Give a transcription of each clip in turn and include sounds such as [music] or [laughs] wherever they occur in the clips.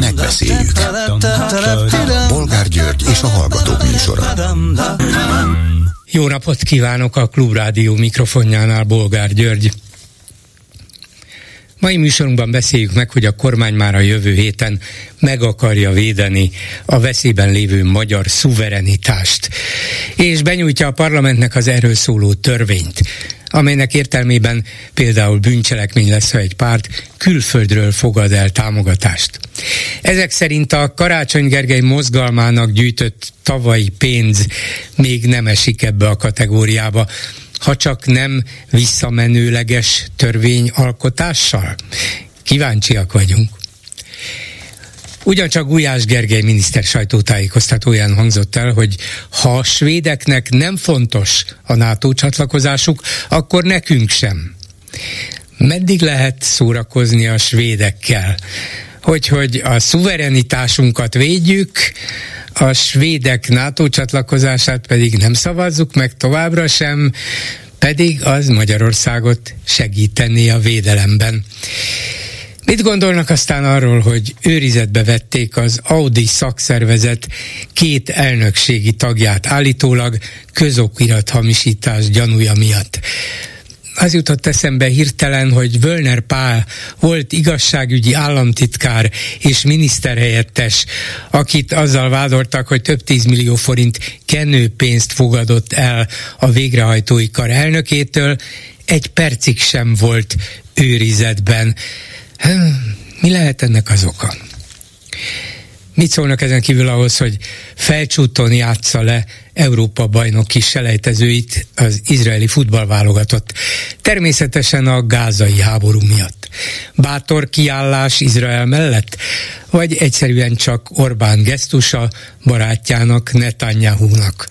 Megbeszéljük. Bolgár György és a Hallgatók műsora. Jó napot kívánok a Klubrádió mikrofonjánál, Bolgár György. Mai műsorunkban beszéljük meg, hogy a kormány már a jövő héten meg akarja védeni a veszélyben lévő magyar szuverenitást, és benyújtja a parlamentnek az erről szóló törvényt amelynek értelmében például bűncselekmény lesz, ha egy párt külföldről fogad el támogatást. Ezek szerint a Karácsony Gergely mozgalmának gyűjtött tavalyi pénz még nem esik ebbe a kategóriába, ha csak nem visszamenőleges törvényalkotással? Kíváncsiak vagyunk. Ugyancsak Gulyás Gergely miniszter sajtótájékoztatóján hangzott el, hogy ha a svédeknek nem fontos a NATO csatlakozásuk, akkor nekünk sem. Meddig lehet szórakozni a svédekkel? Hogy, hogy a szuverenitásunkat védjük, a svédek NATO csatlakozását pedig nem szavazzuk meg továbbra sem, pedig az Magyarországot segíteni a védelemben. Mit gondolnak aztán arról, hogy őrizetbe vették az Audi szakszervezet két elnökségi tagját állítólag közokirat hamisítás gyanúja miatt? az jutott eszembe hirtelen, hogy Völner Pál volt igazságügyi államtitkár és miniszterhelyettes, akit azzal vádoltak, hogy több tízmillió forint kenőpénzt fogadott el a végrehajtói kar elnökétől, egy percig sem volt őrizetben. Mi lehet ennek az oka? Mit szólnak ezen kívül ahhoz, hogy felcsúton játsza le Európa bajnoki selejtezőit az izraeli futballválogatott? Természetesen a gázai háború miatt. Bátor kiállás Izrael mellett? Vagy egyszerűen csak Orbán gesztusa barátjának Netanyahu-nak?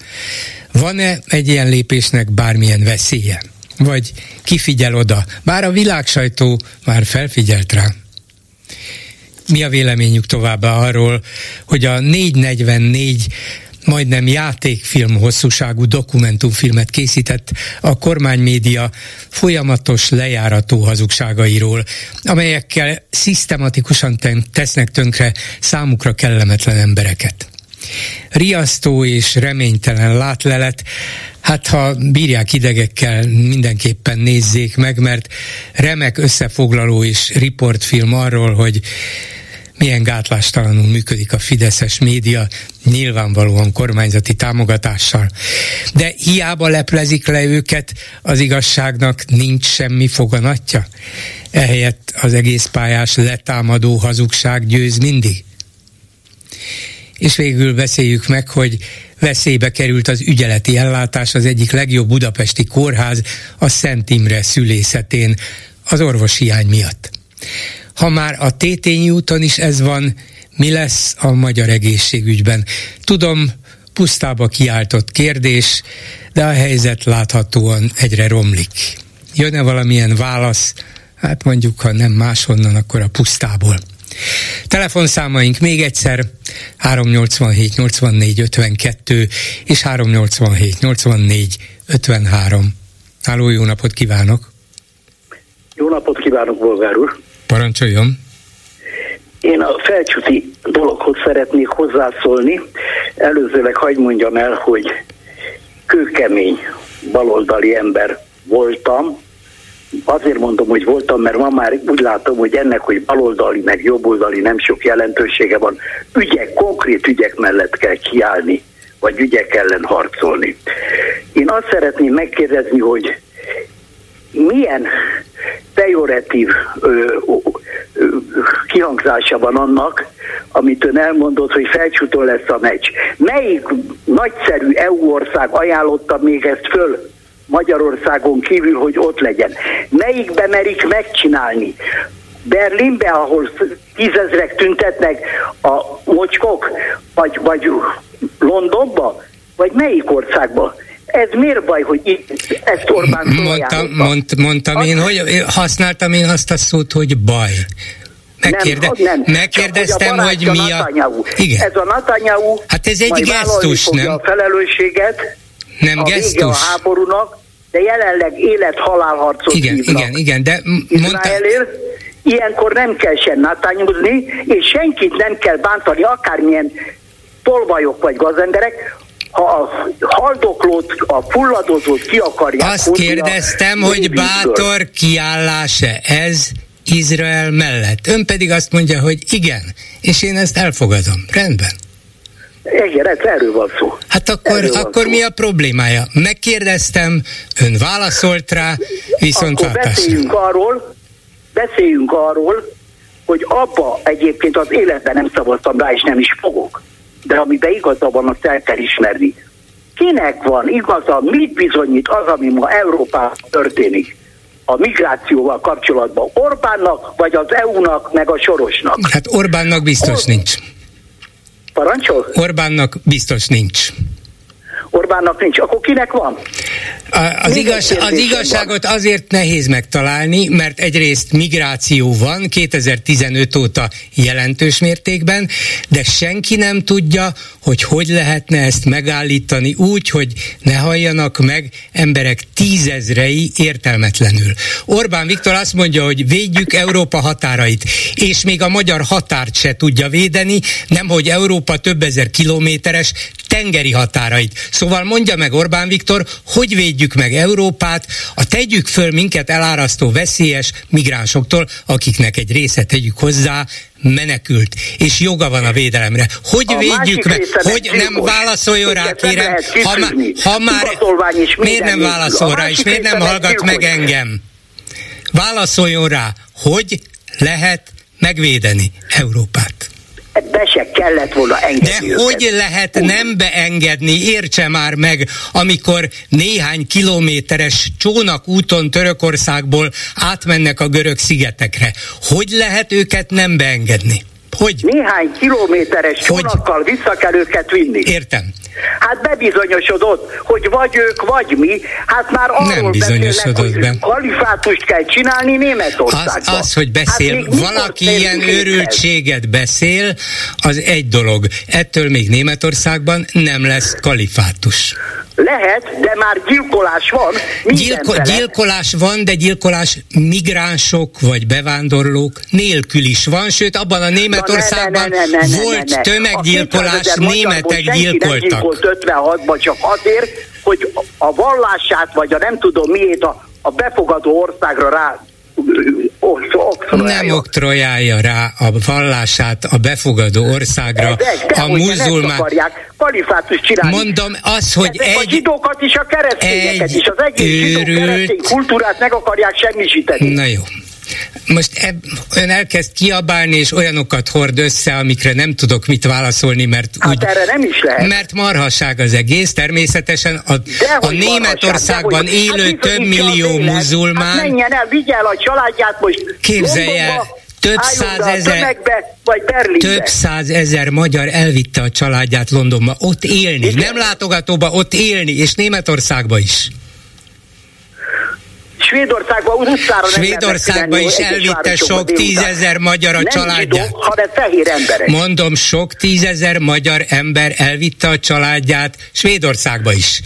Van-e egy ilyen lépésnek bármilyen veszélye? Vagy kifigyel oda? Bár a világsajtó már felfigyelt rá mi a véleményük továbbá arról, hogy a 444 majdnem játékfilm hosszúságú dokumentumfilmet készített a kormánymédia folyamatos lejárató hazugságairól, amelyekkel szisztematikusan tesznek tönkre számukra kellemetlen embereket. Riasztó és reménytelen látlelet, hát ha bírják idegekkel, mindenképpen nézzék meg, mert remek összefoglaló és riportfilm arról, hogy milyen gátlástalanul működik a fideszes média, nyilvánvalóan kormányzati támogatással. De hiába leplezik le őket, az igazságnak nincs semmi foganatja. Ehelyett az egész pályás letámadó hazugság győz mindig. És végül beszéljük meg, hogy veszélybe került az ügyeleti ellátás az egyik legjobb budapesti kórház a Szent Imre szülészetén az orvoshiány miatt. Ha már a Tétényi úton is ez van, mi lesz a magyar egészségügyben? Tudom, pusztába kiáltott kérdés, de a helyzet láthatóan egyre romlik. Jön-e valamilyen válasz? Hát mondjuk, ha nem máshonnan, akkor a pusztából. Telefonszámaink még egyszer 387 84 52 és 387 84 53. Háló, jó napot kívánok! Jó napot kívánok, bolgár úr! Parancsoljon! Én a felcsúti dologhoz szeretnék hozzászólni. Előzőleg hagyd mondjam el, hogy kőkemény baloldali ember voltam. Azért mondom, hogy voltam, mert ma már úgy látom, hogy ennek, hogy baloldali meg jobboldali nem sok jelentősége van. Ügyek, konkrét ügyek mellett kell kiállni, vagy ügyek ellen harcolni. Én azt szeretném megkérdezni, hogy milyen pejoratív ö, kihangzása van annak, amit ön elmondott, hogy felcsúton lesz a meccs. Melyik nagyszerű EU ország ajánlotta még ezt föl Magyarországon kívül, hogy ott legyen? Melyikbe merik megcsinálni? Berlinbe, ahol tízezrek tüntetnek a mocskok, vagy, vagy Londonba, vagy melyik országba? ez miért baj, hogy itt ezt Orbán mondtam, mond, mondtam én, hogy használtam én azt a szót, hogy baj. Megkérde, nem, nem. Megkérdeztem, Csak, hogy, hogy mi a... Igen. Ez a Netanyahu hát ez egy gesztus, nem? a felelősséget nem a gesztus. a háborúnak, de jelenleg élet-halálharcot Igen, hívnak. igen, igen, de mondta... Ilyenkor nem kell sem nátányozni, és senkit nem kell bántani, akármilyen tolvajok vagy gazemberek, ha a haldoklót, a fulladozót ki akarják Azt kérdeztem, hogy bátor kiállása ez Izrael mellett. Ön pedig azt mondja, hogy igen, és én ezt elfogadom. Rendben. Igen, ez erről van szó. Hát akkor, akkor szó. mi a problémája? Megkérdeztem, ön válaszolt rá, viszont akkor beszéljünk arról, beszéljünk arról, hogy abba egyébként az életben nem szavaztam rá, és nem is fogok. De amiben igaza van, azt el kell ismerni. Kinek van igaza, mit bizonyít az, ami ma Európában történik? a migrációval kapcsolatban Orbánnak, vagy az EU-nak, meg a Sorosnak? Hát Orbánnak biztos Or- nincs. Parancsol? Orbánnak biztos nincs. Orbánnak nincs, akkor kinek van? Az, igaz, az igazságot van. azért nehéz megtalálni, mert egyrészt migráció van 2015 óta jelentős mértékben, de senki nem tudja, hogy hogy lehetne ezt megállítani úgy, hogy ne halljanak meg emberek tízezrei értelmetlenül. Orbán Viktor azt mondja, hogy védjük Európa határait, és még a magyar határt se tudja védeni, nemhogy Európa több ezer kilométeres tengeri határait. Szóval mondja meg Orbán Viktor, hogy védjük meg Európát a tegyük föl minket elárasztó veszélyes migránsoktól, akiknek egy része tegyük hozzá, menekült, és joga van a védelemre. Hogy a védjük meg? Hogy nem válaszoljon rá, kérem, ha, má, ha már miért nem válaszol rá, és miért nem hallgat meg engem? Válaszoljon rá, hogy lehet megvédeni Európát be se kellett volna engedni De őket. hogy lehet Úgy. nem beengedni, értse már meg, amikor néhány kilométeres csónak úton Törökországból átmennek a görög szigetekre. Hogy lehet őket nem beengedni? Hogy? Néhány kilométeres csónakkal vissza kell őket vinni. Értem. Hát bebizonyosodott, hogy vagy ők, vagy mi. Hát már arról Nem bizonyosodott be. hogy kalifátust kell csinálni Németországban. Az, az hogy beszél, hát valaki ilyen őrültséget beszél, az egy dolog. Ettől még Németországban nem lesz kalifátus. Lehet, de már gyilkolás van. Gyilko- gyilkolás van, de gyilkolás migránsok vagy bevándorlók nélkül is van, sőt abban a Németországban ne, ne, ne, ne, volt ne, ne. tömeggyilkolás, németek gyilkoltak. Volt 56-ban csak azért, hogy a vallását vagy a nem tudom miért a, a befogadó országra rá nem oktrojálja rá a vallását a befogadó országra, de, a muzulmán... Mondom, az, hogy Ezek egy... A zsidókat is, a keresztényeket is, az egész őrült... zsidó keresztény kultúrát meg akarják semmisíteni. Na jó. Most eb, ön elkezd kiabálni, és olyanokat hord össze, amikre nem tudok mit válaszolni, mert hát úgy, erre nem is lehet. Mert marhaság az egész, természetesen a, a Németországban marhaság, élő hát több millió muzulmán... Hát menjen el, vigye el a családját most Képzelje több százezer, több százezer magyar elvitte a családját Londonba, ott élni, Igen. nem látogatóba, ott élni, és Németországba is. Svédországban utcára Svédországban is elvitte sok tízezer magyar a családját. Zsidó, hanem fehér emberek. Mondom, sok tízezer magyar ember elvitte a családját Svédországba is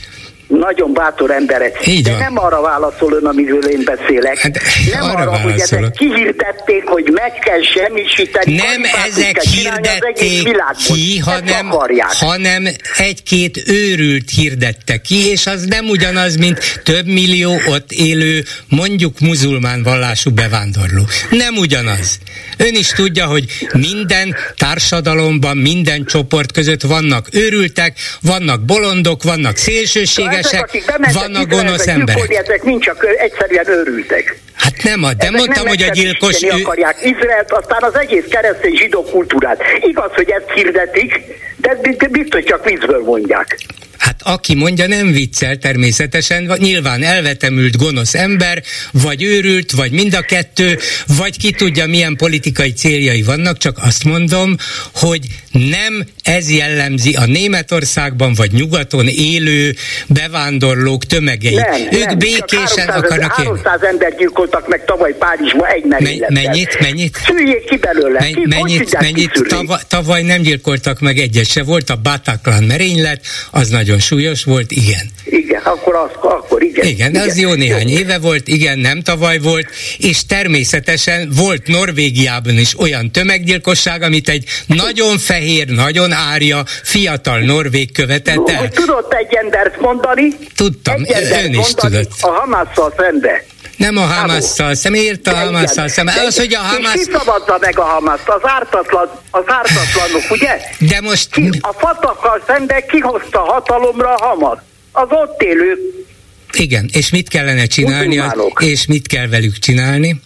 nagyon bátor emberek. Így de van. nem arra válaszol ön, amiről én beszélek. Hát, nem arra, arra hogy ezek kihirdették, hogy meg kell semmisíteni. Nem ezek hirdették ki, hanem, hanem egy-két őrült hirdette ki, és az nem ugyanaz, mint több millió ott élő, mondjuk muzulmán vallású bevándorló. Nem ugyanaz. Ön is tudja, hogy minden társadalomban, minden csoport között vannak őrültek, vannak bolondok, vannak szélsőséges ezek, akik vannak gonosz emberek. Ezek nincs csak egyszerűen őrültek. Hát nem, de ezek mondtam, hogy a gyilkos... Ő... akarják Izraelt, aztán az egész keresztény zsidó kultúrát. Igaz, hogy ezt hirdetik, de biztos csak viccből mondják. Aki mondja, nem viccel természetesen, nyilván elvetemült gonosz ember, vagy őrült, vagy mind a kettő, vagy ki tudja, milyen politikai céljai vannak, csak azt mondom, hogy nem ez jellemzi a Németországban vagy nyugaton élő bevándorlók tömegeit. Nem, ők nem, békésen akarnak élni. 300 ember gyilkoltak meg tavaly Párizsban egy Me- Mennyit? Mennyit? Szüljék ki belőle. Men- ki, mennyit? mennyit? Tavaly, tavaly nem gyilkoltak meg egyet se. Volt a Bataclan merénylet, az nagyon súlyos súlyos volt? Igen. Igen, akkor, az, akkor igen. Igen, igen. az jó néhány jó. éve volt, igen, nem tavaly volt, és természetesen volt Norvégiában is olyan tömeggyilkosság, amit egy nagyon fehér, nagyon árja, fiatal norvég követett el. Tudott egy embert mondani? Tudtam, egy ön is tudott. A Hamasszal szembe. Nem a Hamasszal szemben, írta a Hamasszal szemben. Az, hogy a Hamas... És ki szabadta meg a Hamaszt? Az ártatlan, az ártatlanok, ugye? De most... Ki, a Fatakkal szemben kihozta hatalomra a Hamas. Az ott élő igen, és mit kellene csinálni, az, és mit kell velük csinálni?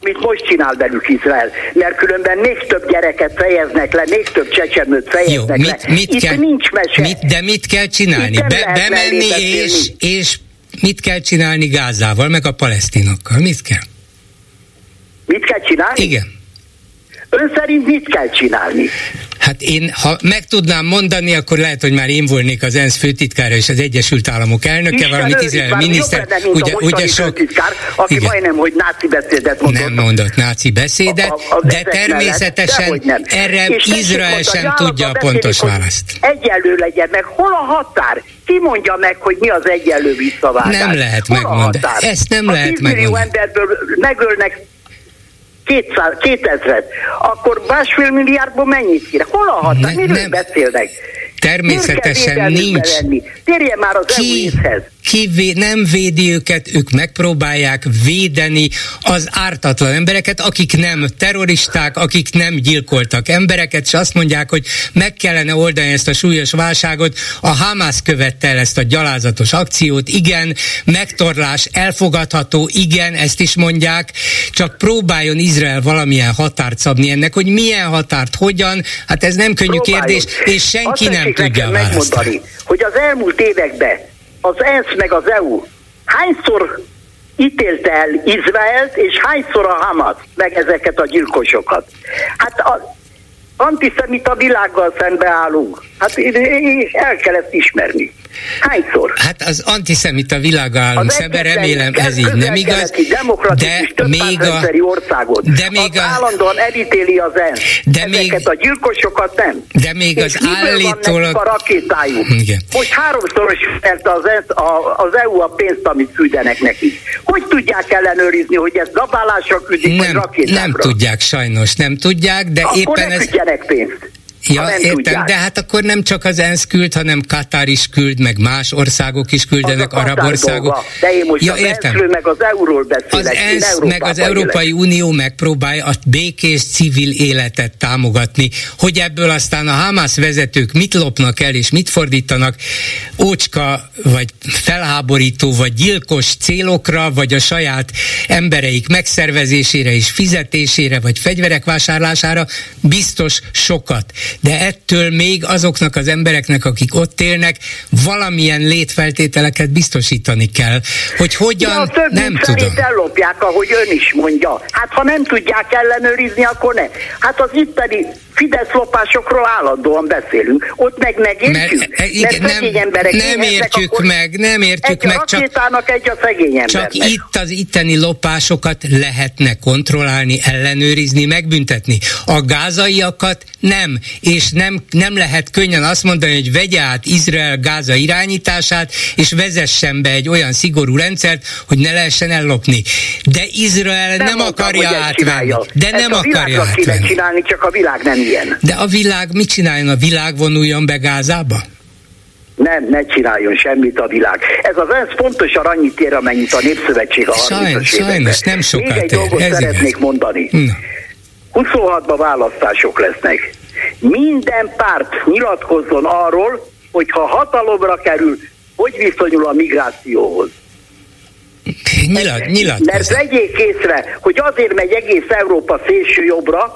Mit most csinál velük Izrael, mert különben még több gyereket fejeznek le, még több csecsemőt fejeznek Jó, mit, le. Mit Itt kell, nincs mese. Mit, de mit kell csinálni? Be, bemenni és, és mit kell csinálni Gázával, meg a palesztinokkal? Mit kell? Mit kell csinálni? Igen. Ön szerint mit kell csinálni? Hát én, ha meg tudnám mondani, akkor lehet, hogy már én volnék az ENSZ főtitkára és az Egyesült Államok elnöke, Isten valamit Izrael miniszter. Lenne, ugye, ugye sok, főtitkár, aki igen. majdnem, hogy náci beszédet mondott. Nem mondott náci beszédet, a, a, de természetesen mellett, erre és Izrael sem tudja a pontos választ. Egyenlő legyen meg. Hol a határ? Ki mondja meg, hogy mi az egyenlő visszavágás? Nem lehet megmondani. Ezt nem a lehet megmondani. emberből megölnek 200, 2000 akkor másfél milliárdból mennyit kér? Hol a határ? Miről nem. beszélnek? Természetesen nincs. Térjen már az Ki, ki nem védi őket, ők megpróbálják védeni az ártatlan embereket, akik nem terroristák, akik nem gyilkoltak embereket, és azt mondják, hogy meg kellene oldani ezt a súlyos válságot. A Hamász követte el ezt a gyalázatos akciót, igen, megtorlás elfogadható, igen, ezt is mondják, csak próbáljon Izrael valamilyen határt szabni ennek, hogy milyen határt, hogyan, hát ez nem könnyű Próbáljon. kérdés, és senki Azt nem tudja választani. hogy az elmúlt években az ENSZ meg az EU hányszor ítélte el Izraelt, és hányszor a Hamas meg ezeket a gyilkosokat. Hát a antiszemita világgal szembeállunk. Hát el kell ezt ismerni. Hányszor? Hát az antiszemita világa állunk szembe, remélem ez így nem igaz, de még a... Országot. De még az a... állandóan elítéli az ENSZ. De Ezeket még... a gyilkosokat nem. De még És az állítólag... a rakétájuk? Igen. Most háromszoros mert az, ENSZ, a, az EU a pénzt, amit küldenek neki. Hogy tudják ellenőrizni, hogy ez zabálásra küldik, nem, vagy rakétákra? Nem tudják, sajnos nem tudják, de Akkor éppen ez... pénzt. Ja, értem, tudják. de hát akkor nem csak az ENSZ küld, hanem Katar is küld, meg más országok is küldenek, arab országok. Dolga. De én most ja, az értem. ENSZ meg az euróról beszélek. Az ENSZ meg az Európai élek. Unió megpróbálja a békés civil életet támogatni, hogy ebből aztán a Hamas vezetők mit lopnak el és mit fordítanak ócska, vagy felháborító, vagy gyilkos célokra, vagy a saját embereik megszervezésére és fizetésére, vagy fegyverek vásárlására, biztos sokat de ettől még azoknak az embereknek, akik ott élnek, valamilyen létfeltételeket biztosítani kell. Hogy hogyan, ja, nem tudom. ellopják, ahogy ön is mondja. Hát ha nem tudják ellenőrizni, akkor ne. Hát az itteni Fidesz lopásokról állandóan beszélünk. Ott meg megértjük. Mert, e, igen, mert nem, emberek nem értjük meg, nem értjük egy meg. Csak, egy a szegény embernek. Csak itt az itteni lopásokat lehetne kontrollálni, ellenőrizni, megbüntetni. A gázaiakat nem és nem, nem lehet könnyen azt mondani, hogy vegye át Izrael Gáza irányítását, és vezessen be egy olyan szigorú rendszert, hogy ne lehessen ellopni. De Izrael nem, nem akarja átvenni. De Ezt nem akarja átvenni. csinálni, csak a világ nem ilyen. De a világ mit csináljon? A világ vonuljon be Gázába? Nem, ne csináljon semmit a világ. Ez az ENSZ pontosan annyit ér, amennyit a Népszövetség a Sajnos, sajnos nem sokat Még egy dolgot ez szeretnék igaz. mondani. Na. 26-ban választások lesznek minden párt nyilatkozzon arról, hogy ha hatalomra kerül, hogy viszonyul a migrációhoz. Nyilat, nyilat. Mert vegyék észre, hogy azért megy egész Európa szélső jobbra,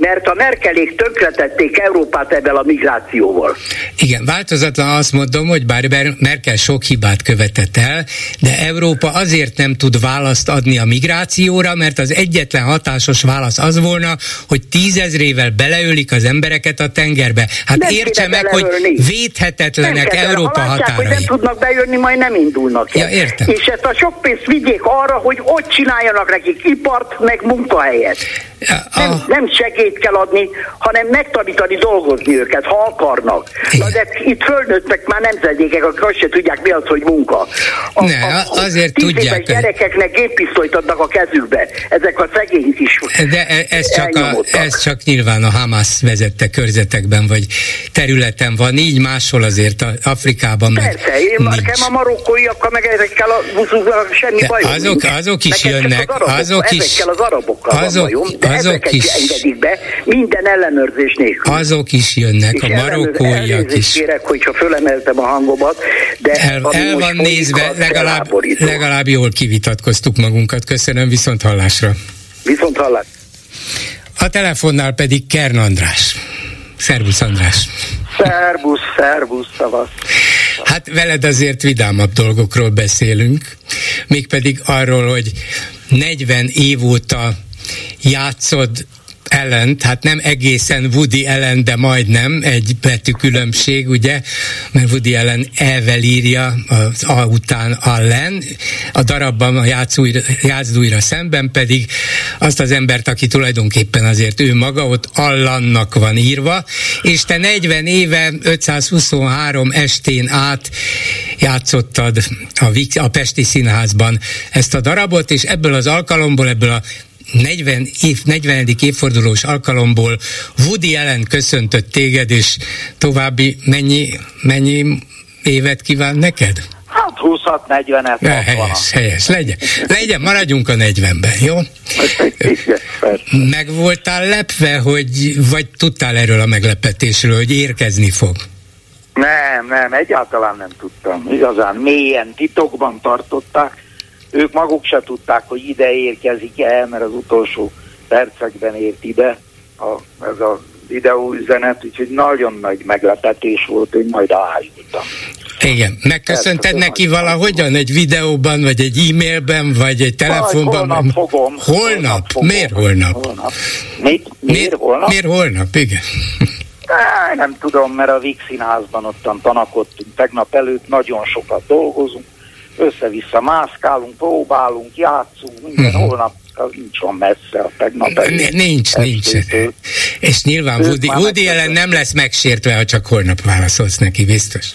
mert a Merkelék tönkretették Európát ebben a migrációval. Igen, változatlan azt mondom, hogy bár Merkel sok hibát követett el, de Európa azért nem tud választ adni a migrációra, mert az egyetlen hatásos válasz az volna, hogy tízezrével beleölik az embereket a tengerbe. Hát nem értse meg, beleölni. hogy védhetetlenek nem Európa ha határai. hogy nem tudnak bejönni, majd nem indulnak Ja, értem. És ezt a sok pénzt vigyék arra, hogy ott csináljanak nekik ipart, meg munkahelyet. Nem, nem segít kell adni, hanem megtanítani dolgozni őket, ha akarnak. Igen. Na de itt fölnőttek már nemzedékek, akik azt se tudják, mi az, hogy munka. A, ne, a, azért tudják. A gyerekeknek géppisztolyt adnak a kezükbe. Ezek a szegény is De e- ez csak, a, ez csak nyilván a Hamas vezette körzetekben, vagy területen van, így máshol azért a Afrikában Persze, meg én már nekem a marokkóiakkal meg ezekkel a buszúzzal semmi baj. Azok, azok is Nekem jönnek, az arabok, azok is. Ezekkel az arabokkal azok, van bajom, de azok is engedik be minden ellenőrzés nélkül. Azok is jönnek, és a marokkóiak is. kérek, hogyha fölemeltem a hangomat, de el, el van nézve, legalább, legalább jól kivitatkoztuk magunkat. Köszönöm, viszont hallásra. Viszont hallás. A telefonnál pedig Kern András. Szervusz András. Szervusz, szervusz, szavasz. Hát veled azért vidámabb dolgokról beszélünk, mégpedig arról, hogy 40 év óta játszod ellen, hát nem egészen Woody ellen, de majdnem egy betű különbség, ugye, mert Woody ellen elvel írja az A után allen, a darabban a játszújra szemben pedig azt az embert, aki tulajdonképpen azért ő maga ott allannak van írva, és te 40 éve 523 estén át játszottad a, a Pesti Színházban ezt a darabot, és ebből az alkalomból, ebből a 40 év, 40. évfordulós alkalomból Woody Allen köszöntött téged, és további mennyi, mennyi évet kíván neked? Hát 20-40-et. Helyes, helyes, legyen. Legyen, maradjunk a 40-ben, jó? Meg voltál lepve, hogy, vagy tudtál erről a meglepetésről, hogy érkezni fog? Nem, nem, egyáltalán nem tudtam. Igazán mélyen titokban tartották ők maguk se tudták, hogy ide érkezik el, mert az utolsó percekben ért ide a, ez a videóüzenet, úgyhogy nagyon nagy meglepetés volt, hogy majd állítottam. Igen, megköszönted neki valahogyan, egy videóban, vagy egy e-mailben, vagy egy telefonban? Majd holnap fogom. Holnap? holnap fogom. Miért holnap? holnap. Mit? Miért, miért holnap? Miért holnap, igen. Nem tudom, mert a Vix színházban ottan tanakodtunk tegnap előtt, nagyon sokat dolgozunk, össze-vissza mászkálunk, próbálunk, játszunk, minden uh-huh. holnap az nincs olyan messze a tegnap előtt. Nincs, nincs. És nyilván Woody, Woody ellen nem lesz megsértve, ha csak holnap válaszolsz neki, biztos.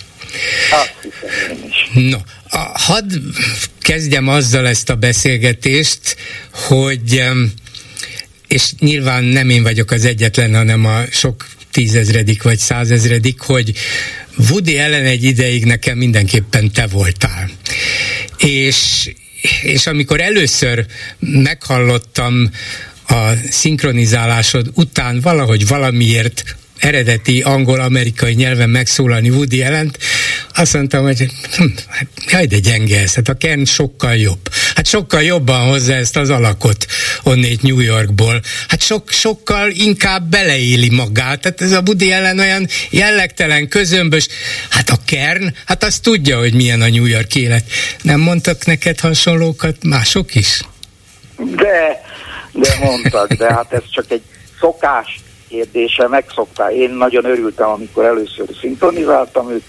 Azt hiszem én is. No, a, hadd kezdjem azzal ezt a beszélgetést, hogy és nyilván nem én vagyok az egyetlen, hanem a sok tízezredik vagy százezredik, hogy Woody ellen egy ideig nekem mindenképpen te voltál. És, és amikor először meghallottam a szinkronizálásod után valahogy valamiért eredeti angol-amerikai nyelven megszólalni Woody ellent, azt mondtam, hogy hm, hát, jaj, de gyenge ez, hát a Ken sokkal jobb. Hát sokkal jobban hozza ezt az alakot onnét New Yorkból. Hát sok, sokkal inkább beleéli magát. Tehát ez a Woody ellen olyan jellegtelen, közömbös. Hát a Kern, hát azt tudja, hogy milyen a New York élet. Nem mondtak neked hasonlókat mások is? De, de mondtak, de hát ez csak egy szokás kérdése, megszokta. Én nagyon örültem, amikor először szinkronizáltam őt.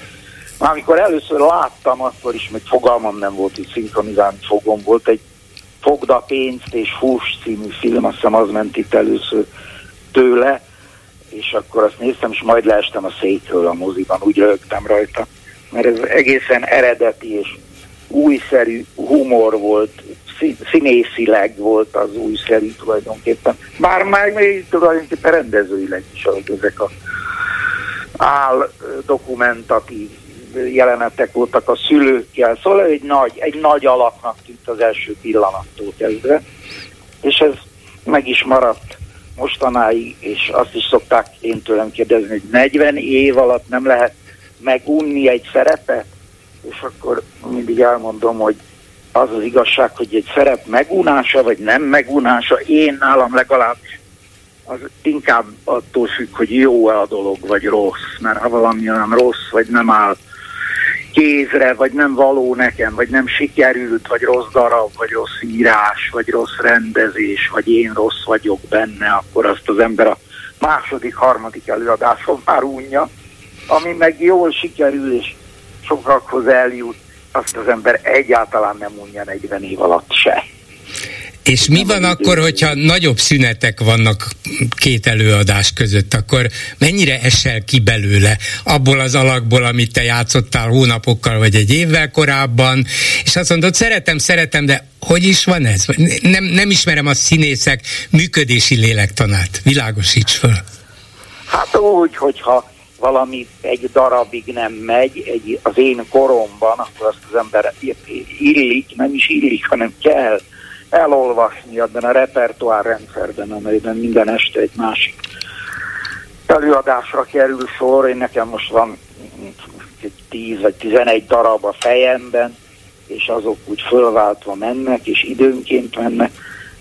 Amikor először láttam, akkor is még fogalmam nem volt, hogy szinkronizálni fogom. Volt egy Fogda pénzt és Hús című film, azt hiszem az ment itt először tőle, és akkor azt néztem, és majd leestem a székről a moziban, úgy rögtem rajta, mert ez egészen eredeti és újszerű humor volt, színészileg volt az újszerű tulajdonképpen. Bár már még tulajdonképpen rendezőileg is, ahogy ezek a áll dokumentatív jelenetek voltak a szülőkkel, szóval egy nagy, egy nagy alaknak tűnt az első pillanattól kezdve, és ez meg is maradt mostanáig, és azt is szokták én tőlem kérdezni, hogy 40 év alatt nem lehet megunni egy szerepet, és akkor mindig elmondom, hogy az az igazság, hogy egy szerep megunása, vagy nem megunása, én nálam legalább az inkább attól függ, hogy jó-e a dolog, vagy rossz. Mert ha valami nem rossz, vagy nem áll kézre, vagy nem való nekem, vagy nem sikerült, vagy rossz darab, vagy rossz írás, vagy rossz rendezés, vagy én rossz vagyok benne, akkor azt az ember a második, harmadik előadáson már unja, ami meg jól sikerül, és sokakhoz eljut, azt az ember egyáltalán nem unja 40 év alatt se. És mi van akkor, hogyha nagyobb szünetek vannak két előadás között, akkor mennyire esel ki belőle abból az alakból, amit te játszottál hónapokkal vagy egy évvel korábban, és azt mondod, szeretem, szeretem, de hogy is van ez? Nem, nem ismerem a színészek működési lélektanát. Világosíts föl. Hát úgy, hogyha valami egy darabig nem megy, egy, az én koromban, akkor azt az ember illik, nem is illik, hanem kell elolvasni abban a repertoár rendszerben, amelyben minden este egy másik előadásra kerül sor. Én nekem most van 10 vagy 11 darab a fejemben, és azok úgy fölváltva mennek, és időnként mennek.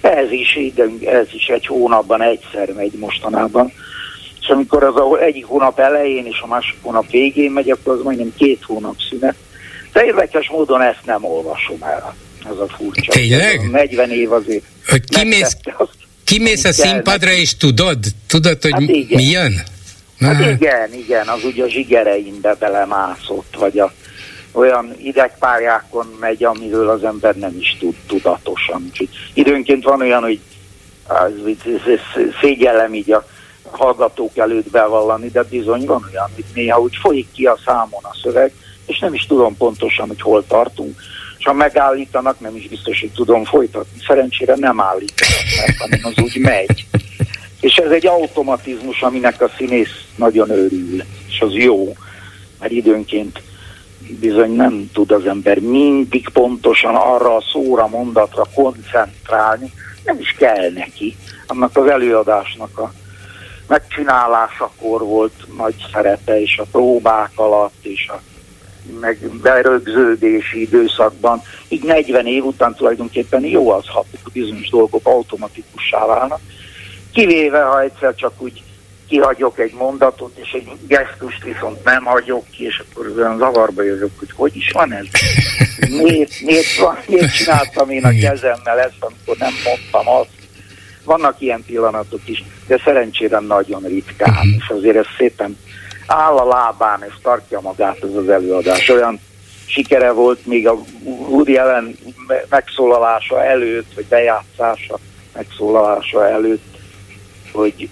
Ez is, időn, ez is egy hónapban egyszer megy mostanában. És amikor az a egyik hónap elején és a másik hónap végén megy, akkor az majdnem két hónap szünet. De érdekes módon ezt nem olvasom el. Ez a furcsa. Tényleg? A 40 év azért. Hogy kimész, kimész a színpadra és tudod? Tudod, hogy hát mi jön? Hát igen, igen, az ugye a zsigereimbe belemászott, vagy a olyan idegpályákon megy, amiről az ember nem is tud tudatosan. Úgyhogy időnként van olyan, hogy az, szégyellem így a hallgatók előtt bevallani, de bizony van olyan, hogy néha úgy folyik ki a számon a szöveg, és nem is tudom pontosan, hogy hol tartunk. És ha megállítanak, nem is biztos, hogy tudom folytatni. Szerencsére nem állítanak meg, hanem az úgy megy. És ez egy automatizmus, aminek a színész nagyon örül, és az jó, mert időnként bizony nem tud az ember mindig pontosan arra a szóra, mondatra koncentrálni, nem is kell neki. Annak az előadásnak a megcsinálásakor volt nagy szerepe, és a próbák alatt, és a meg berögződési időszakban, így 40 év után tulajdonképpen jó az, ha bizonyos dolgok automatikussá válnak, kivéve, ha egyszer csak úgy kihagyok egy mondatot, és egy gesztust viszont nem hagyok ki, és akkor olyan zavarba jövök, hogy hogy is van ez? [laughs] Miért, miért, van, miért csináltam én a kezemmel ezt, amikor nem mondtam azt? Vannak ilyen pillanatok is, de szerencsére nagyon ritkán, uh-huh. és azért ez szépen áll a lábán, és tartja magát ez az előadás. Olyan sikere volt még a Woody Allen megszólalása előtt, vagy bejátszása megszólalása előtt, hogy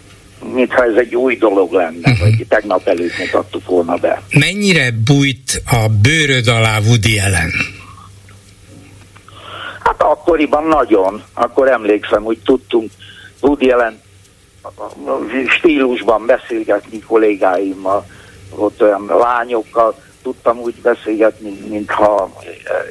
mintha ez egy új dolog lenne, uh-huh. vagy tegnap előtt mutattuk volna be. Mennyire bújt a bőröd alá Woody Allen? Akkoriban nagyon. Akkor emlékszem, hogy tudtunk Woody Allen stílusban beszélgetni kollégáimmal, ott olyan lányokkal tudtam úgy beszélgetni, mintha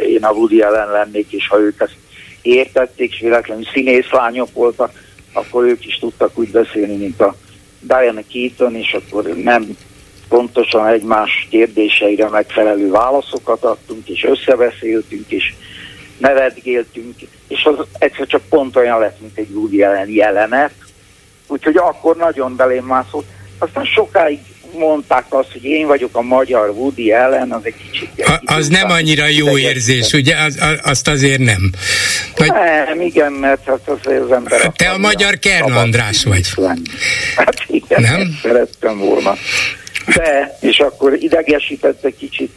én a Woody Allen lennék, és ha ők ezt értették, és véletlenül színész lányok voltak, akkor ők is tudtak úgy beszélni, mint a Diana Keaton, és akkor nem pontosan egymás kérdéseire megfelelő válaszokat adtunk, és összebeszéltünk, és nevetgéltünk, és az egyszer csak pont olyan lett, mint egy Woody Allen jelenet, úgyhogy akkor nagyon belém mászott. Aztán sokáig mondták azt, hogy én vagyok a magyar Woody ellen, az egy kicsit... A, az nem annyira jó érzés, ugye? Az, az, azt azért nem. Vagy... Nem, igen, mert hát az, az ember... Te a magyar Kern András vagy. Hát igen, nem? szerettem volna. De, és akkor idegesített egy kicsit,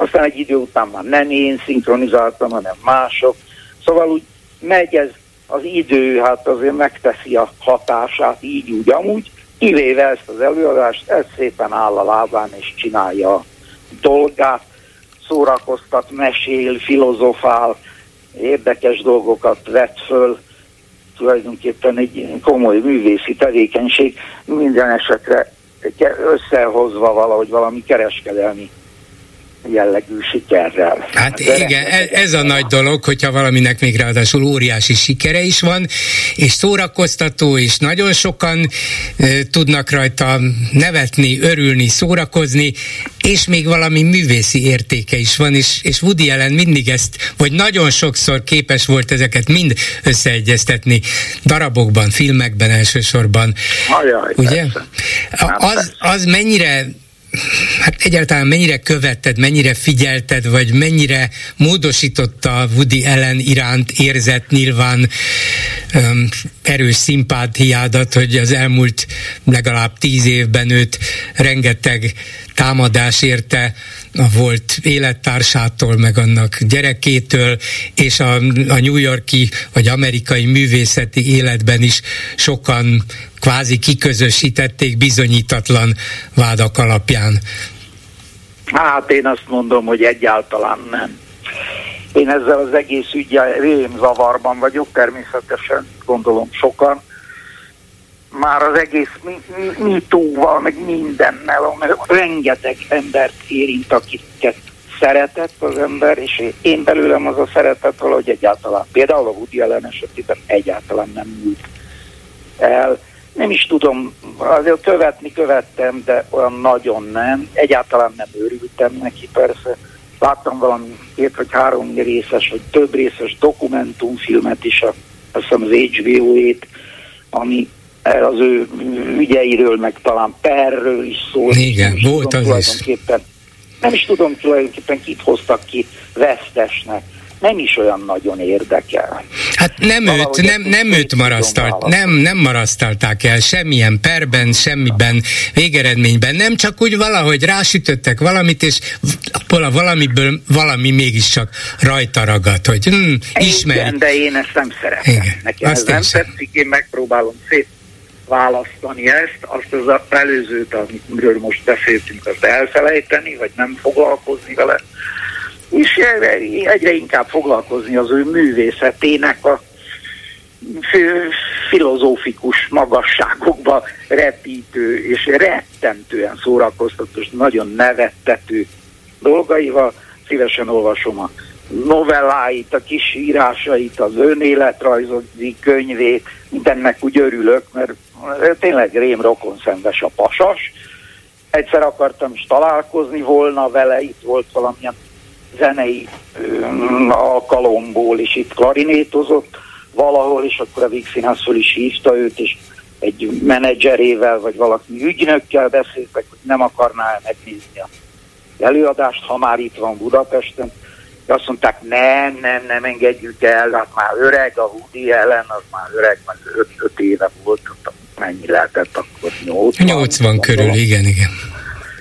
aztán egy idő után már nem én szinkronizáltam, hanem mások. Szóval úgy megy ez az idő, hát azért megteszi a hatását, így úgy amúgy, kivéve ezt az előadást, ez szépen áll a lábán és csinálja a dolgát, szórakoztat, mesél, filozofál, érdekes dolgokat vett föl, tulajdonképpen egy komoly művészi tevékenység, minden esetre összehozva valahogy valami kereskedelmi jellegű sikerrel. Hát De igen, ez, ez a nagy dolog, hogyha valaminek még ráadásul óriási sikere is van, és szórakoztató, és nagyon sokan e, tudnak rajta nevetni, örülni, szórakozni, és még valami művészi értéke is van, és, és Woody Allen mindig ezt, vagy nagyon sokszor képes volt ezeket mind összeegyeztetni darabokban, filmekben elsősorban. Ajaj, Ugye? Az, az mennyire hát egyáltalán mennyire követted, mennyire figyelted, vagy mennyire módosította Woody Allen iránt érzett nyilván um, erős szimpátiádat, hogy az elmúlt legalább tíz évben őt rengeteg támadás érte, a volt élettársától, meg annak gyerekétől, és a, a New Yorki vagy amerikai művészeti életben is sokan kvázi kiközösítették bizonyítatlan vádak alapján. Hát én azt mondom, hogy egyáltalán nem. Én ezzel az egész ügyel rém zavarban vagyok, természetesen gondolom sokan. Már az egész mitóval, meg mindennel, mert rengeteg embert érint, akiket szeretett az ember, és én belőlem az a szeretet valahogy egyáltalán, például a Woody Allen esetében egyáltalán nem múlt el. Nem is tudom, azért követni követtem, de olyan nagyon nem. Egyáltalán nem őrültem neki persze láttam valami két vagy három részes, vagy több részes dokumentumfilmet is, a, azt hiszem az HBO-ét, ami az ő ügyeiről, meg talán perről is szól. Igen, volt az is. Nem is tudom tulajdonképpen kit hoztak ki vesztesnek nem is olyan nagyon érdekel. Hát nem Valahogy őt, nem, nem őt marasztalt, nem, nem marasztalták el semmilyen perben, semmiben, végeredményben, nem csak úgy valahogy rásütöttek valamit, és valamiből valami mégiscsak rajta ragadt, hogy hm, ismeri. Igen, de én ezt nem szeretem. Igen, Neki ez nem tetszik, én megpróbálom szép választani ezt, azt az előzőt, amiről most beszéltünk, azt elfelejteni, vagy nem foglalkozni vele, és egyre inkább foglalkozni az ő művészetének a filozófikus magasságokba repítő és rettentően szórakoztató és nagyon nevettető dolgaival. Szívesen olvasom a novelláit, a kis írásait, az önéletrajzodi könyvét, mindennek úgy örülök, mert tényleg rém rokon szenves a pasas. Egyszer akartam is találkozni volna vele, itt volt valamilyen zenei alkalomból is itt klarinétozott valahol, és akkor a Vígszínház föl is hívta őt, és egy menedzserével, vagy valaki ügynökkel beszéltek, hogy nem akarná megnézni a előadást, ha már itt van Budapesten. De azt mondták, nem, nem, nem engedjük el, hát már öreg a Woody ellen, az már öreg, már 5 éve volt, mennyi lehetett akkor? 80, 80 körül, igen, igen.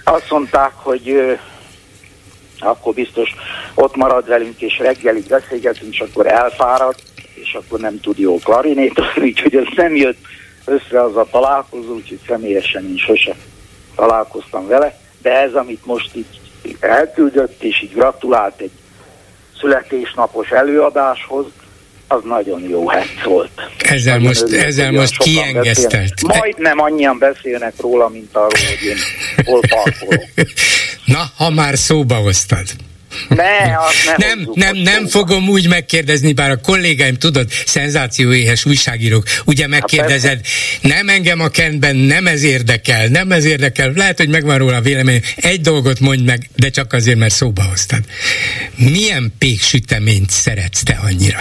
Azt mondták, hogy akkor biztos ott marad velünk, és reggelig beszélgetünk, és akkor elfárad, és akkor nem tud jó klarinétozni, [laughs] úgyhogy ez nem jött össze az a találkozó, úgyhogy személyesen én sose találkoztam vele, de ez, amit most így elküldött, és így gratulált egy születésnapos előadáshoz, az nagyon jó hetsz volt. Ezzel nagyon most, örülök, ezzel most kiengesztelt. Majdnem annyian beszélnek róla, mint arról, hogy én hol parkolok. [laughs] Na, ha már szóba hoztad. Ne, azt nem, nem, nem, nem fogom úgy megkérdezni, bár a kollégáim, tudod, szenzációéhes újságírók, ugye hát megkérdezed, nem engem a kendben, nem ez érdekel, nem ez érdekel, lehet, hogy megvan róla a vélemény, egy dolgot mondj meg, de csak azért, mert szóba hoztad. Milyen péksüteményt szeretsz te annyira?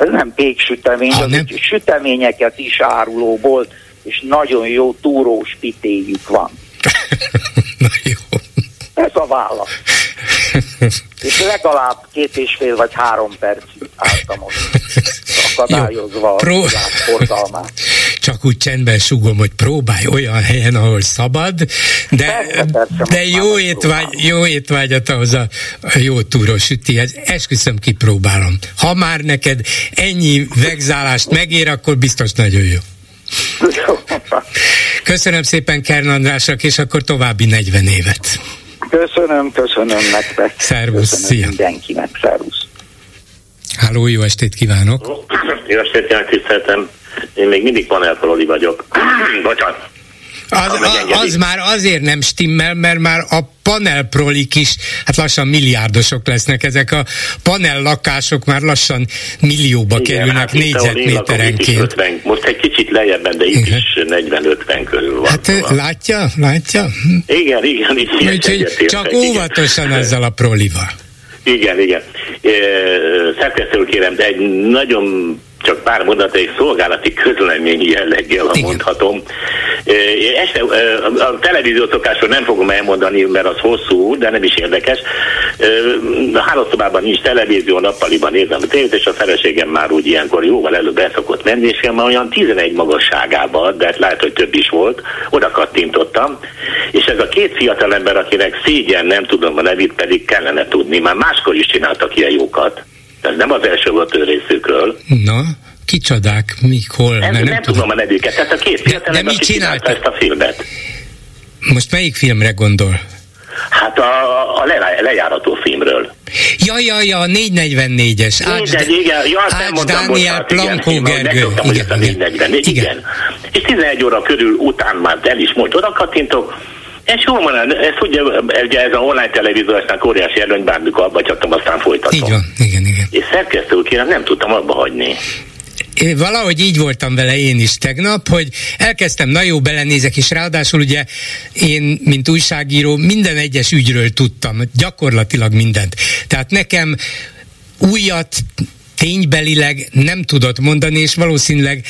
Ez nem péksütemény, az nem? süteményeket is áruló volt, és nagyon jó túrós pitéjük van. [laughs] Na jó. Ez a válasz. És legalább két és fél vagy három percig álltam ott, akadályozva Jó, pró- a forgalmát. Csak úgy csendben sugom, hogy próbálj olyan helyen, ahol szabad, de, persze, persze, de jó, étvágy, jó étvágyat ahhoz a, a jó túros sütihez. Esküszöm, kipróbálom. Ha már neked ennyi vegzálást megér, akkor biztos nagyon jó. Köszönöm szépen Kern Andrásnak, és akkor további 40 évet. Köszönöm, köszönöm nektek. Szervusz, köszönöm szia. mindenkinek, szervusz. Háló, jó estét kívánok! Jó estét kívánok, tiszteltem. Én még mindig panelparoli vagyok. [clears throat] Bocsánat. Az, az, az már azért nem stimmel, mert már a panelprolik is, hát lassan milliárdosok lesznek, ezek a panel lakások már lassan millióba Igen, kerülnek hát négyzetméterenként. 50, most egy kicsit lejjebb, de itt Igen. is 40-50 körül van. Hát szóval. látja, látja? Igen, igen. Itt Úgyhogy csak óvatosan igen. ezzel a prolival. Igen, igen. Szerkesztőről kérem, de egy nagyon csak pár mondat egy szolgálati közlemény jelleggel, ha mondhatom. Este, a televízió szokásról nem fogom elmondani, mert az hosszú, de nem is érdekes. a hálószobában nincs televízió, nappaliban nézem a tévét, és a feleségem már úgy ilyenkor jóval előbb el szokott menni, és én már olyan 11 magasságában, de hát lehet, hogy több is volt, oda kattintottam, és ez a két fiatal ember, akinek szégyen, nem tudom a nevét, pedig kellene tudni, már máskor is csináltak ilyen jókat. Ez nem az első volt ő részükről. Na, kicsodák, mikor? Nem, nem, nem tudom a nevüket. Tehát a két fiatal aki csinálta ezt a filmet. Most melyik filmre gondol? Hát a, a le, lejárató filmről. Ja, ja, ja, a 444-es. Ács, Mindegy, igen, ja, nem Ács mondtam, Dániel, igen, Plankó már Gergő. a 444, igen. igen. És 11 óra körül után már el is most oda kattintok, és jól van, ez ugye, ugye ez a online televíziósnak óriási előny, bármikor abba csaptam, aztán folytatom. Így van, igen, igen. És szerkesztő kérem, nem tudtam abba hagyni. Én valahogy így voltam vele én is tegnap, hogy elkezdtem, na jó, belenézek, és ráadásul ugye én, mint újságíró, minden egyes ügyről tudtam, gyakorlatilag mindent. Tehát nekem újat ténybelileg nem tudott mondani, és valószínűleg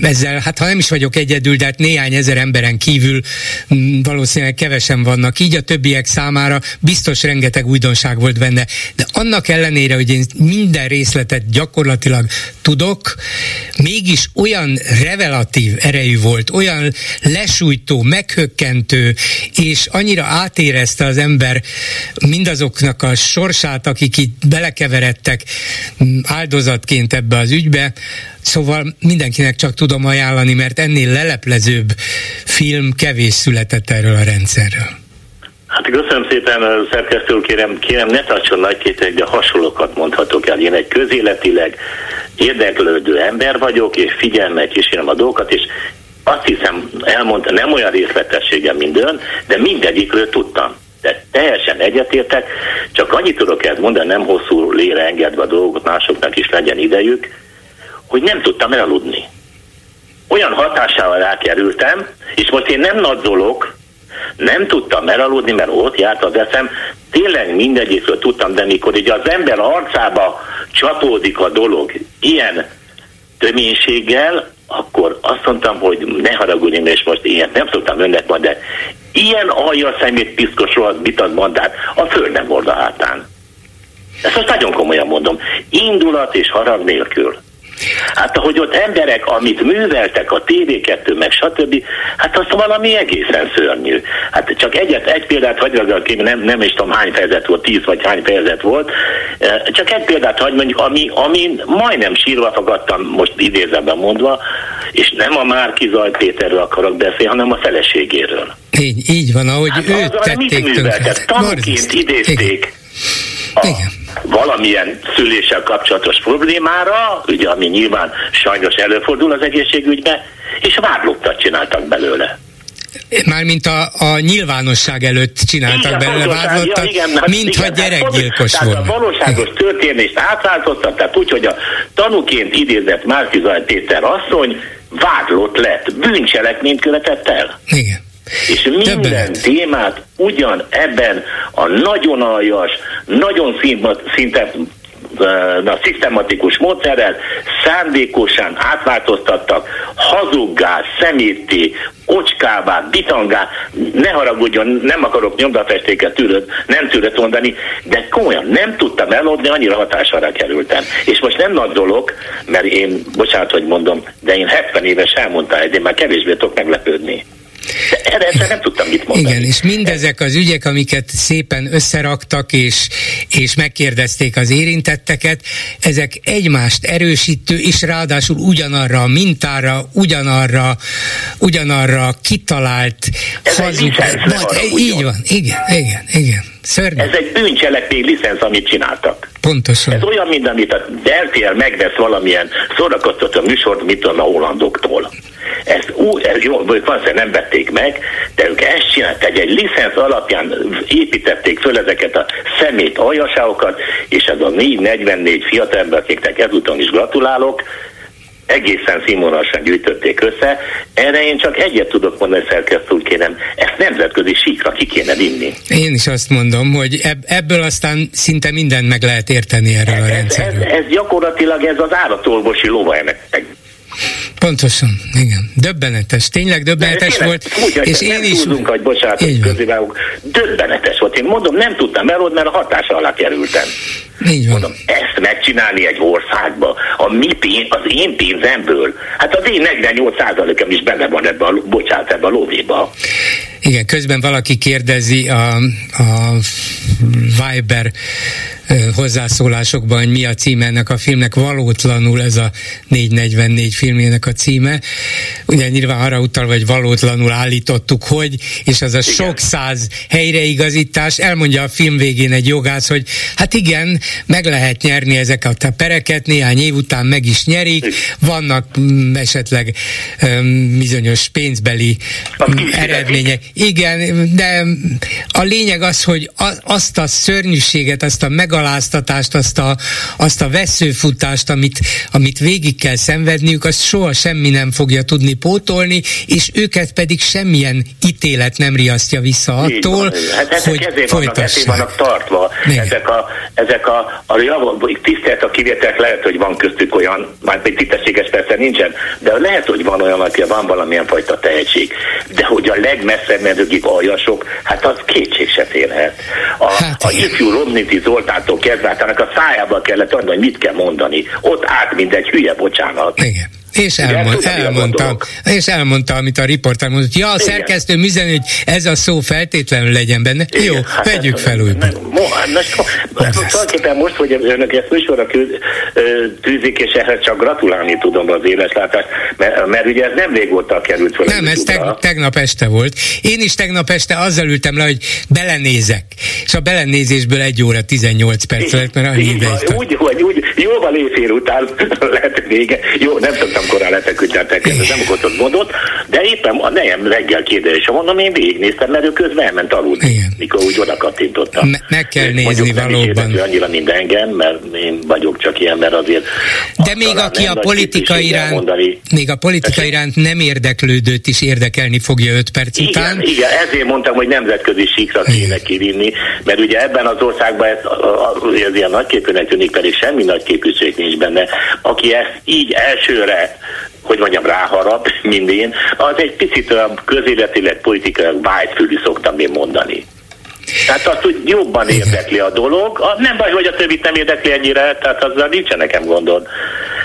ezzel, hát ha nem is vagyok egyedül, de hát néhány ezer emberen kívül valószínűleg kevesen vannak, így a többiek számára biztos rengeteg újdonság volt benne, de annak ellenére, hogy én minden részletet gyakorlatilag tudok, mégis olyan revelatív erejű volt, olyan lesújtó, meghökkentő, és annyira átérezte az ember mindazoknak a sorsát, akik itt belekeveredtek áldozatként ebbe az ügybe, Szóval mindenkinek csak tudom ajánlani, mert ennél leleplezőbb film kevés született erről a rendszerről. Hát köszönöm szépen, szerkesztő kérem, kérem ne tartson nagy kétek, de hasonlókat mondhatok el. Én egy közéletileg érdeklődő ember vagyok, és figyelmet kísérem a dolgokat, és azt hiszem, elmondta, nem olyan részletességem, mint ön, de mindegyikről tudtam. De teljesen egyetértek, csak annyit tudok ezt mondani, nem hosszú lére engedve a dolgot, másoknak is legyen idejük, hogy nem tudtam elaludni. Olyan hatásával elkerültem, és most én nem nadzolok, nem tudtam elaludni, mert ott járt az eszem, tényleg mindegyikről tudtam, de mikor így az ember arcába csapódik a dolog ilyen töménységgel, akkor azt mondtam, hogy ne haragudjam, és most ilyet nem szoktam önnek mondani, de ilyen alja szemét piszkos rohadt bitad mandát a föld nem hord a hátán. Ezt most nagyon komolyan mondom. Indulat és harag nélkül. Hát ahogy ott emberek, amit műveltek a TV2, meg stb., hát az valami egészen szörnyű. Hát csak egyet, egy példát hagy ragadjak ki, nem, nem is tudom hány fejezet volt, tíz vagy hány fejezet volt, csak egy példát hagy mondjuk, ami, ami majdnem sírva fogadtam, most idézemben mondva, és nem a Márki Zaj Péterről akarok beszélni, hanem a feleségéről. Így, így van, ahogy hát őt tették tönkre. Tanúként idézték. A, Igen valamilyen szüléssel kapcsolatos problémára, ugye ami nyilván sajnos előfordul az egészségügyben, és vádlottat csináltak belőle. Mármint a, a nyilvánosság előtt csináltak igen, belőle vádlottat, ja, hát mintha igen, gyerekgyilkos volna. Tehát a valóságos történést átváltottak, tehát úgy, hogy a tanúként idézett Márkizaj Péter asszony vádlott lett, bűncselekményt követett el. Igen. És minden Többenet. témát ugyan ebben a nagyon aljas, nagyon szinte na, szisztematikus módszerrel szándékosan átváltoztattak hazuggá, szemétté, ocskává, bitangá, ne haragudjon, nem akarok nyomdafestéket tűröd, nem tűröd mondani, de komolyan nem tudtam elodni, annyira hatására kerültem. És most nem nagy dolog, mert én, bocsánat, hogy mondom, de én 70 éves elmondtam, én már kevésbé tudok meglepődni. Erre nem tudtam mit mondani. Igen, és mindezek az ügyek, amiket szépen összeraktak, és, és megkérdezték az érintetteket, ezek egymást erősítő, és ráadásul ugyanarra a mintára, ugyanarra, ugyanarra kitalált Ez hazug. Egy így van, igen, igen, igen. Szörnyű. Ez egy bűncselekmény licensz, amit csináltak. Pontosan. Ez olyan, mint amit a RTL megvesz valamilyen szórakoztató műsort, mit tudom, a hollandoktól. Ezt úgy, ez jó, vagy valószínűleg nem vették meg, de ők ezt csinálták, egy licensz alapján építették föl ezeket a szemét aljaságokat, és ez a 444 fiatalember, akiknek ezúton is gratulálok, egészen színvonalasan gyűjtötték össze. Erre én csak egyet tudok mondani, szerkesztő kérem, ezt nemzetközi síkra ki kéne vinni. Én is azt mondom, hogy ebből aztán szinte mindent meg lehet érteni erről ez, a rendszerről. Ez, ez, ez gyakorlatilag ez az állatolvosi lova ennek. Pontosan, igen. Döbbenetes, tényleg döbbenetes tényleg, volt. Úgy, és én nem is... Tudunk, hogy bocsánat, közévágok. Döbbenetes volt. Én mondom, nem tudtam elod, mert a hatása alá kerültem. Így van. Mondom, ezt megcsinálni egy országba, a mi pénz, az én pénzemből, hát az én 48%-em is benne van ebbe a, bocsánat, ebbe a lóvéba. Igen, közben valaki kérdezi a, a Viber hozzászólásokban, hogy mi a címe ennek a filmnek, valótlanul ez a 444 filmének a címe. Ugye nyilván arra utal, hogy valótlanul állítottuk, hogy, és az a igen. sok száz helyreigazítás, elmondja a film végén egy jogász, hogy hát igen, meg lehet nyerni ezeket a pereket, néhány év után meg is nyerik, vannak mm, esetleg um, bizonyos pénzbeli um, eredmények. Igen, de a lényeg az, hogy azt a szörnyűséget, azt a megaláztatást, azt a, azt a veszőfutást, amit, amit végig kell szenvedniük, azt soha semmi nem fogja tudni pótolni, és őket pedig semmilyen ítélet nem riasztja vissza attól, hát ezek hogy ezért vannak, ezért vannak tartva. Igen. Ezek a, ezek a, a jav, tisztelt a kivételek lehet, hogy van köztük olyan, már egy tisztességes persze nincsen, de lehet, hogy van olyan, aki van valamilyen fajta tehetség. De hogy a legmesszebb medőgig aljasok, hát az kétség se férhet. A, hát, a ifjú Romniti Zoltántól kezdve, hát a szájába kellett adni, hogy mit kell mondani. Ott át, mint egy hülye, bocsánat. Igen. És elmond, elmondta, és elmondta, amit a riporter mondott. Ja, a Igen. szerkesztő üzen, hogy ez a szó feltétlenül legyen benne. Igen. Jó, hát, vegyük fel újra. Tulajdonképpen most, hogy önök ezt műsorra tűzik, és ehhez csak gratulálni tudom az éleslátást, mert, mert ugye ez nem régóta került fel. Nem, ez teg, tegnap este volt. Én is tegnap este azzal ültem le, hogy belenézek. És a belenézésből egy óra 18 perc lett, mert annyi ideig Úgy, hogy úgy, jóval éjfél után [laughs] lett vége. Jó, nem tudtam korán lefeküdtetek, ez nem okozott gondot, de éppen a nejem reggel kérdés, mondom, én végignéztem, mert ő közben elment aludni, Igen. mikor úgy oda kattintottam. Me- meg kell nézni Mondjuk valóban. Nem annyira, mint engem, mert én vagyok csak ilyen, mert azért... De még aki a politika iránt, mondani. még a politika iránt nem érdeklődőt is érdekelni fogja 5 perc igen, után. Igen, ezért mondtam, hogy nemzetközi síkra kéne kivinni, mert ugye ebben az országban ez, ez ilyen nagyképűnek tűnik, pedig semmi nagy képűség nincs benne. Aki ezt így elsőre hogy mondjam, ráharap, mint én, az egy picit olyan közéletileg, politikailag vágyfülű szoktam én mondani. Tehát azt, hogy jobban érdekli a dolog, a, nem baj, hogy a többit nem érdekli ennyire, tehát azzal nincsen nekem gondod.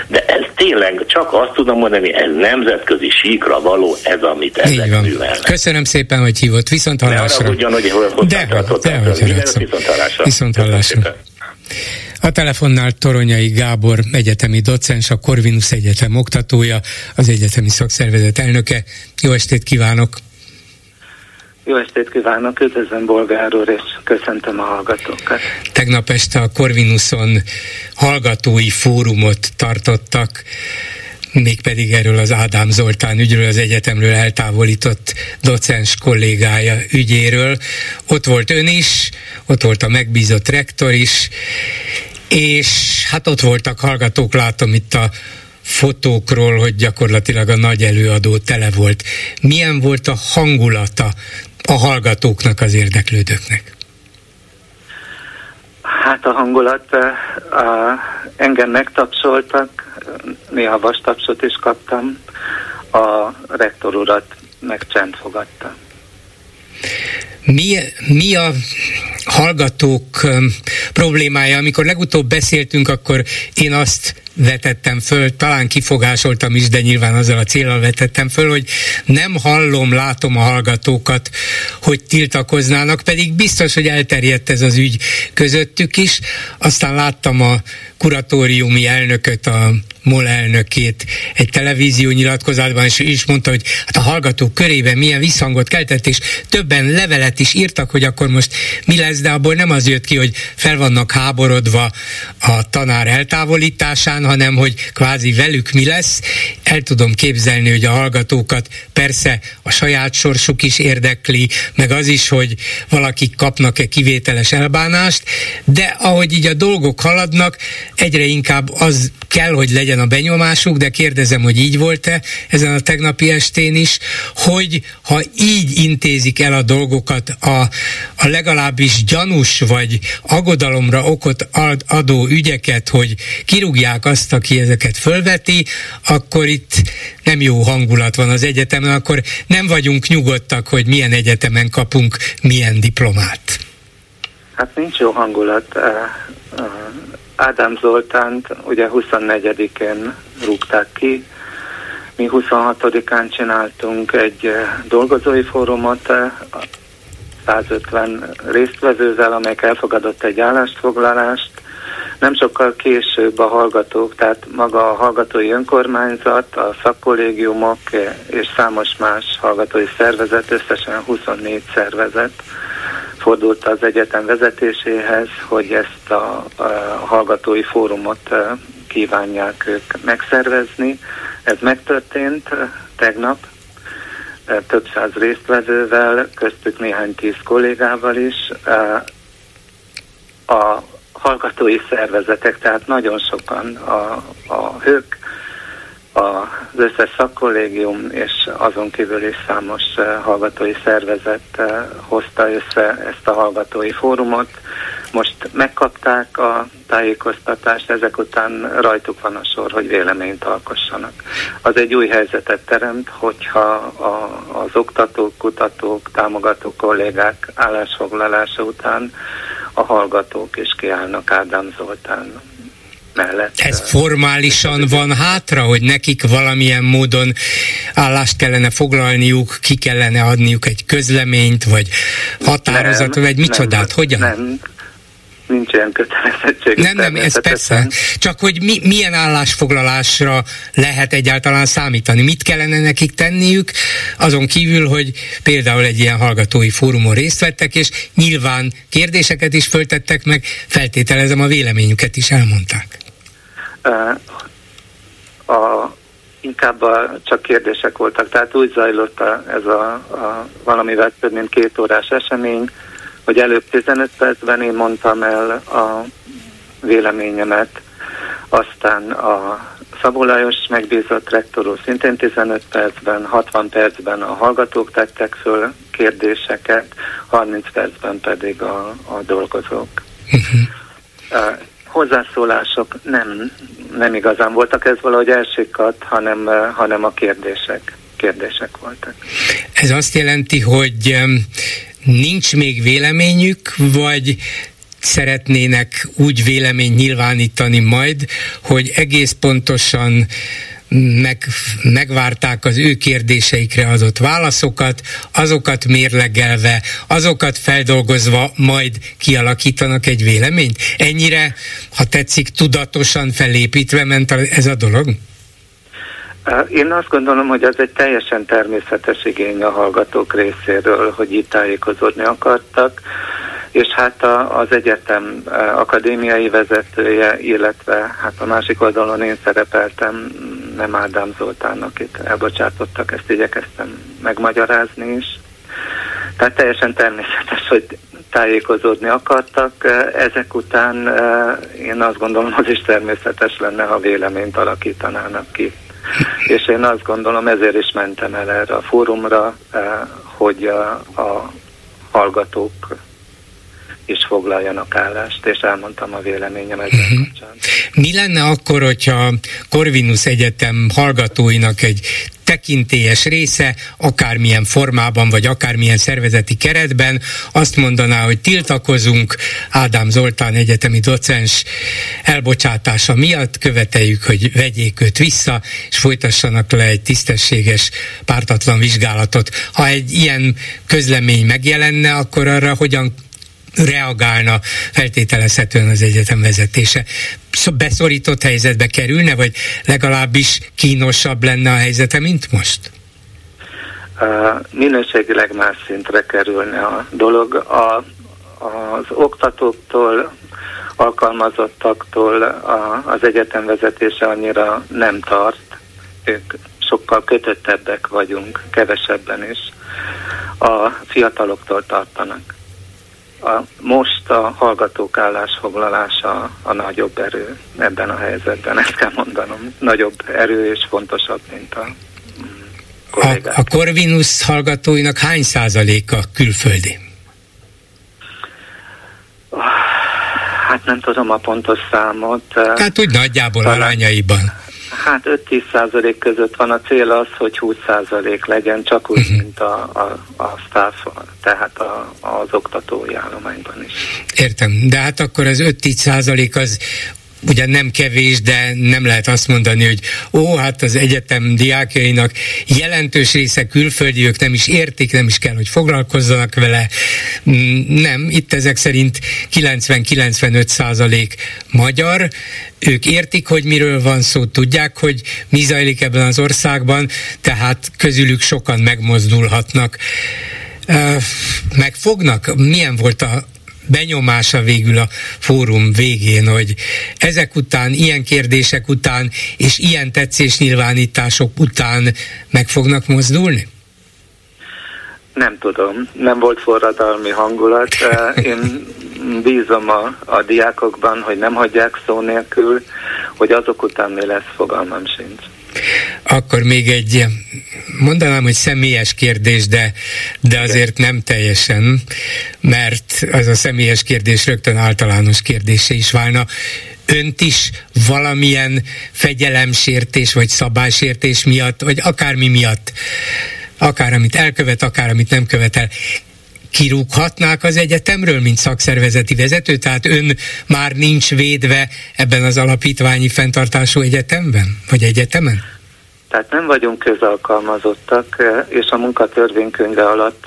De ez tényleg csak azt tudom mondani, ez nemzetközi síkra való, ez amit ezek művelnek. Köszönöm szépen, hogy hívott. Viszont hallásra. Ne arra hogy hol de, de, viszont hallásra. Viszont hallásra. A telefonnál Toronyai Gábor egyetemi docens, a Corvinus Egyetem oktatója, az egyetemi szakszervezet elnöke. Jó estét kívánok! Jó estét kívánok, üdvözlöm Bolgár úr, és köszöntöm a hallgatókat. Tegnap este a Corvinuson hallgatói fórumot tartottak, mégpedig erről az Ádám Zoltán ügyről, az egyetemről eltávolított docens kollégája ügyéről. Ott volt ön is, ott volt a megbízott rektor is, és hát ott voltak hallgatók, látom itt a fotókról, hogy gyakorlatilag a nagy előadó tele volt. Milyen volt a hangulata a hallgatóknak, az érdeklődőknek? Hát a hangulat, a, engem megtapsoltak, néha vastapsot is kaptam, a rektor urat meg csend fogadta. Mi, mi a hallgatók problémája? Amikor legutóbb beszéltünk, akkor én azt vetettem föl, talán kifogásoltam is, de nyilván azzal a célral vetettem föl, hogy nem hallom, látom a hallgatókat, hogy tiltakoznának, pedig biztos, hogy elterjedt ez az ügy közöttük is. Aztán láttam a kuratóriumi elnököt, a MOL elnökét egy televízió nyilatkozatban, és is mondta, hogy hát a hallgatók körében milyen visszhangot keltett, és többen levelet is írtak, hogy akkor most mi lesz, de abból nem az jött ki, hogy fel vannak háborodva a tanár eltávolításán, hanem hogy kvázi velük mi lesz. El tudom képzelni, hogy a hallgatókat persze a saját sorsuk is érdekli, meg az is, hogy valakik kapnak-e kivételes elbánást, de ahogy így a dolgok haladnak, egyre inkább az kell, hogy legyen, legyen a benyomásuk, de kérdezem, hogy így volt-e ezen a tegnapi estén is, hogy ha így intézik el a dolgokat a, a legalábbis gyanús vagy aggodalomra okot adó ügyeket, hogy kirúgják azt, aki ezeket fölveti, akkor itt nem jó hangulat van az egyetemen, akkor nem vagyunk nyugodtak, hogy milyen egyetemen kapunk milyen diplomát. Hát nincs jó hangulat. Ádám Zoltánt ugye 24-én rúgták ki, mi 26-án csináltunk egy dolgozói fórumot 150 résztvevővel, amelyek elfogadott egy állásfoglalást. Nem sokkal később a hallgatók, tehát maga a hallgatói önkormányzat, a szakkollégiumok és számos más hallgatói szervezet, összesen 24 szervezet fordult az egyetem vezetéséhez, hogy ezt a, a hallgatói fórumot kívánják ők megszervezni. Ez megtörtént tegnap, több száz résztvevővel, köztük néhány tíz kollégával is. A hallgatói szervezetek, tehát nagyon sokan a, a hők, az összes szakkollégium és azon kívül is számos hallgatói szervezet hozta össze ezt a hallgatói fórumot. Most megkapták a tájékoztatást, ezek után rajtuk van a sor, hogy véleményt alkossanak. Az egy új helyzetet teremt, hogyha a, az oktatók, kutatók, támogató kollégák állásfoglalása után a hallgatók is kiállnak Ádám Zoltán mellett. Ez formálisan van hátra, hogy nekik valamilyen módon állást kellene foglalniuk, ki kellene adniuk egy közleményt, vagy határozatot, vagy micsodát? Nem, Hogyan? Nem, nincs ilyen kötelezettség. Nem, nem, ez persze. Csak hogy mi, milyen állásfoglalásra lehet egyáltalán számítani? Mit kellene nekik tenniük, azon kívül, hogy például egy ilyen hallgatói fórumon részt vettek, és nyilván kérdéseket is föltettek meg, feltételezem a véleményüket is elmondták. A, inkább a, csak kérdések voltak, tehát úgy zajlott a, ez a, a valamivel több mint két órás esemény, hogy előbb 15 percben én mondtam el a véleményemet, aztán a Szabó Lajos megbízott rektorú szintén 15 percben, 60 percben a hallgatók tettek föl kérdéseket, 30 percben pedig a, a dolgozók. Uh, hozzászólások nem, nem igazán voltak, ez valahogy elsikadt, hanem, hanem a kérdések, kérdések voltak. Ez azt jelenti, hogy nincs még véleményük, vagy szeretnének úgy vélemény nyilvánítani majd, hogy egész pontosan meg, megvárták az ő kérdéseikre adott válaszokat, azokat mérlegelve, azokat feldolgozva majd kialakítanak egy véleményt. Ennyire, ha tetszik, tudatosan felépítve ment ez a dolog? Én azt gondolom, hogy ez egy teljesen természetes igény a hallgatók részéről, hogy itt tájékozódni akartak, és hát a, az egyetem akadémiai vezetője, illetve hát a másik oldalon én szerepeltem, nem Ádám Zoltánnak itt elbocsátottak, ezt igyekeztem megmagyarázni is. Tehát teljesen természetes, hogy tájékozódni akartak. Ezek után én azt gondolom, az is természetes lenne, ha véleményt alakítanának ki [laughs] és én azt gondolom, ezért is mentem el erre a fórumra, eh, hogy a, a hallgatók is foglaljanak állást, és elmondtam a véleményem ezzel uh-huh. kapcsán. Mi lenne akkor, hogyha Corvinus Egyetem hallgatóinak egy tekintélyes része, akármilyen formában, vagy akármilyen szervezeti keretben azt mondaná, hogy tiltakozunk Ádám Zoltán egyetemi docens elbocsátása miatt, követeljük, hogy vegyék őt vissza, és folytassanak le egy tisztességes, pártatlan vizsgálatot. Ha egy ilyen közlemény megjelenne, akkor arra hogyan reagálna feltételezhetően az egyetem vezetése. Beszorított helyzetbe kerülne, vagy legalábbis kínosabb lenne a helyzete, mint most? Minőségileg más szintre kerülne a dolog. A, az oktatóktól, alkalmazottaktól a, az egyetem vezetése annyira nem tart. Ők sokkal kötöttebbek vagyunk, kevesebben is. A fiataloktól tartanak. A, most a hallgatók állásfoglalása a nagyobb erő ebben a helyzetben, ezt kell mondanom. Nagyobb erő és fontosabb, mint a a, a Corvinus hallgatóinak hány százaléka külföldi? Hát nem tudom a pontos számot. Hát úgy nagyjából talán, arányaiban. Hát 5-10 százalék között van a cél az, hogy 20 százalék legyen, csak úgy, uh-huh. mint a, a, a staff, tehát a, az oktatói állományban is. Értem, de hát akkor az 5-10 százalék az ugyan nem kevés, de nem lehet azt mondani, hogy ó, hát az egyetem diákjainak jelentős része külföldi, ők nem is értik, nem is kell, hogy foglalkozzanak vele. Mm, nem, itt ezek szerint 90-95 százalék magyar, ők értik, hogy miről van szó, tudják, hogy mi zajlik ebben az országban, tehát közülük sokan megmozdulhatnak. Megfognak? Milyen volt a, benyomása végül a fórum végén, hogy ezek után, ilyen kérdések után és ilyen tetszésnyilvánítások után meg fognak mozdulni? Nem tudom, nem volt forradalmi hangulat. [laughs] Én bízom a, a diákokban, hogy nem hagyják szó nélkül, hogy azok után mi lesz, fogalmam sincs. Akkor még egy, mondanám, hogy személyes kérdés, de, de azért nem teljesen, mert az a személyes kérdés rögtön általános kérdése is válna. Önt is valamilyen fegyelemsértés vagy szabálysértés miatt, vagy akármi miatt, akár amit elkövet, akár amit nem követel, kirúghatnák az egyetemről, mint szakszervezeti vezető? Tehát ön már nincs védve ebben az alapítványi fenntartású egyetemben, vagy egyetemen? Tehát nem vagyunk közalkalmazottak, és a munkatörvénykönyve alatt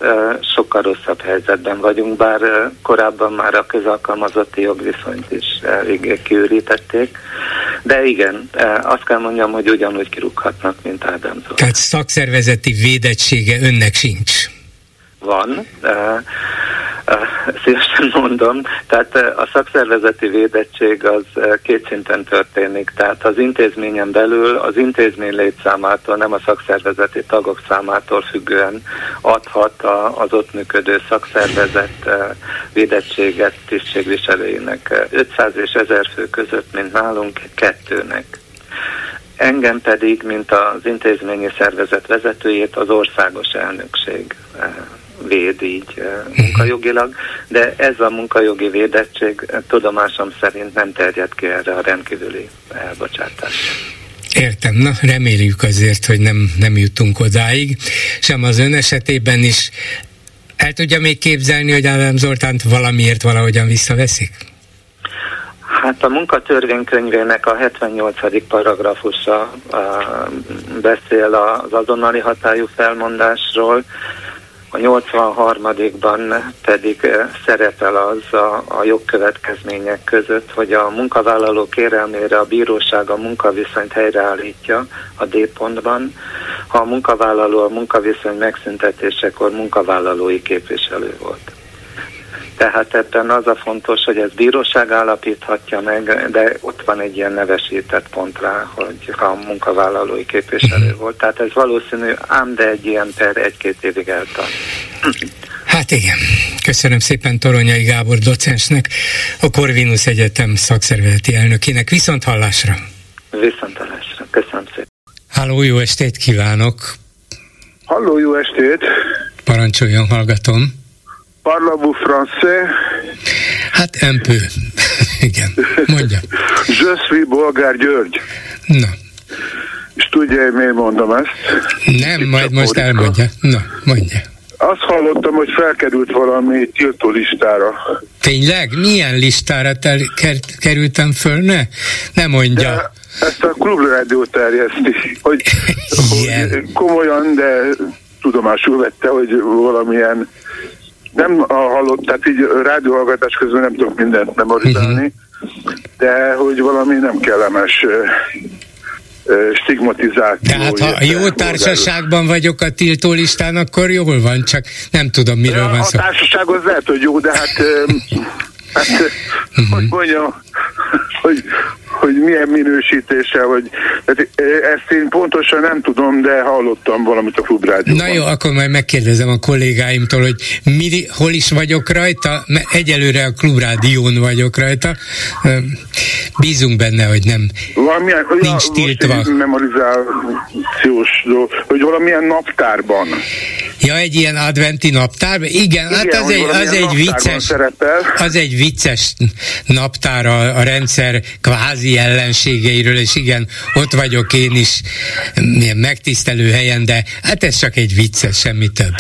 sokkal rosszabb helyzetben vagyunk, bár korábban már a közalkalmazotti jogviszonyt is eléggé kiürítették. De igen, azt kell mondjam, hogy ugyanúgy kirúghatnak, mint Ádám Zoltán. Tehát szakszervezeti védettsége önnek sincs? Van, szívesen mondom. Tehát a szakszervezeti védettség az két szinten történik. Tehát az intézményen belül az intézmény létszámától, nem a szakszervezeti tagok számától függően adhat az ott működő szakszervezet védettséget tisztségviselőinek 500 és 1000 fő között, mint nálunk, kettőnek engem pedig, mint az intézményi szervezet vezetőjét az országos elnökség véd így eh, munkajogilag, de ez a munkajogi védettség eh, tudomásom szerint nem terjed ki erre a rendkívüli elbocsátásra. Értem, na reméljük azért, hogy nem, nem jutunk odáig, sem az ön esetében is. El tudja még képzelni, hogy Ádám Zoltánt valamiért valahogyan visszaveszik? Hát a munkatörvénykönyvének a 78. paragrafusa uh, beszél az azonnali hatályú felmondásról, a 83-ban pedig eh, szerepel az a, a jogkövetkezmények között, hogy a munkavállaló kérelmére a bíróság a munkaviszonyt helyreállítja a D pontban, ha a munkavállaló a munkaviszony megszüntetésekor munkavállalói képviselő volt. Tehát ebben az a fontos, hogy ez bíróság állapíthatja meg, de ott van egy ilyen nevesített pont rá, hogy ha a munkavállalói képviselő mhm. volt. Tehát ez valószínű, ám de egy ilyen per egy-két évig eltart. Hát igen. Köszönöm szépen Toronyai Gábor docensnek, a Corvinus Egyetem szakszervezeti elnökének. Viszont hallásra! Viszont hallásra. Köszönöm szépen. Háló, jó estét kívánok! Halló, jó estét! Parancsoljon, hallgatom! Parlez-vous français? Hát empő. [laughs] Igen, mondja. Je suis Bolgár György. Na. És tudja, hogy miért mondom ezt? Nem, Itt majd most elmondja. Na, mondja. Azt hallottam, hogy felkerült valami tiltó listára. Tényleg? Milyen listára ter- ker- kerültem föl? Ne, ne mondja. De ezt a klubrádió terjeszti, hogy, [laughs] hogy komolyan, de tudomásul vette, hogy valamilyen nem hallott, tehát így rádióhallgatás közben nem tudok mindent memorizálni, uh-huh. de hogy valami nem kellemes stigmatizáció. Tehát ha jó társaságban vagyok a tiltó listán, akkor jól van, csak nem tudom, miről van szó. A társaság az lehet, hogy jó, de hát, [laughs] hát uh-huh. hogy mondjam, hogy, hogy milyen minősítéssel, vagy tehát ezt én pontosan nem tudom, de hallottam valamit a Klubrádióban. Na jó, akkor majd megkérdezem a kollégáimtól, hogy mi, hol is vagyok rajta, mert egyelőre a Klubrádión vagyok rajta. Bízunk benne, hogy nem valamilyen, nincs tiltva. memorizációs, hogy valamilyen naptárban. Ja, egy ilyen adventi naptár? Igen, hát Igen hát az egy, az egy vicces, szerepel. az egy vicces naptár a, a rendszer kvázi ellenségeiről, és igen, ott vagyok én is milyen megtisztelő helyen, de hát ez csak egy vicces, semmi több.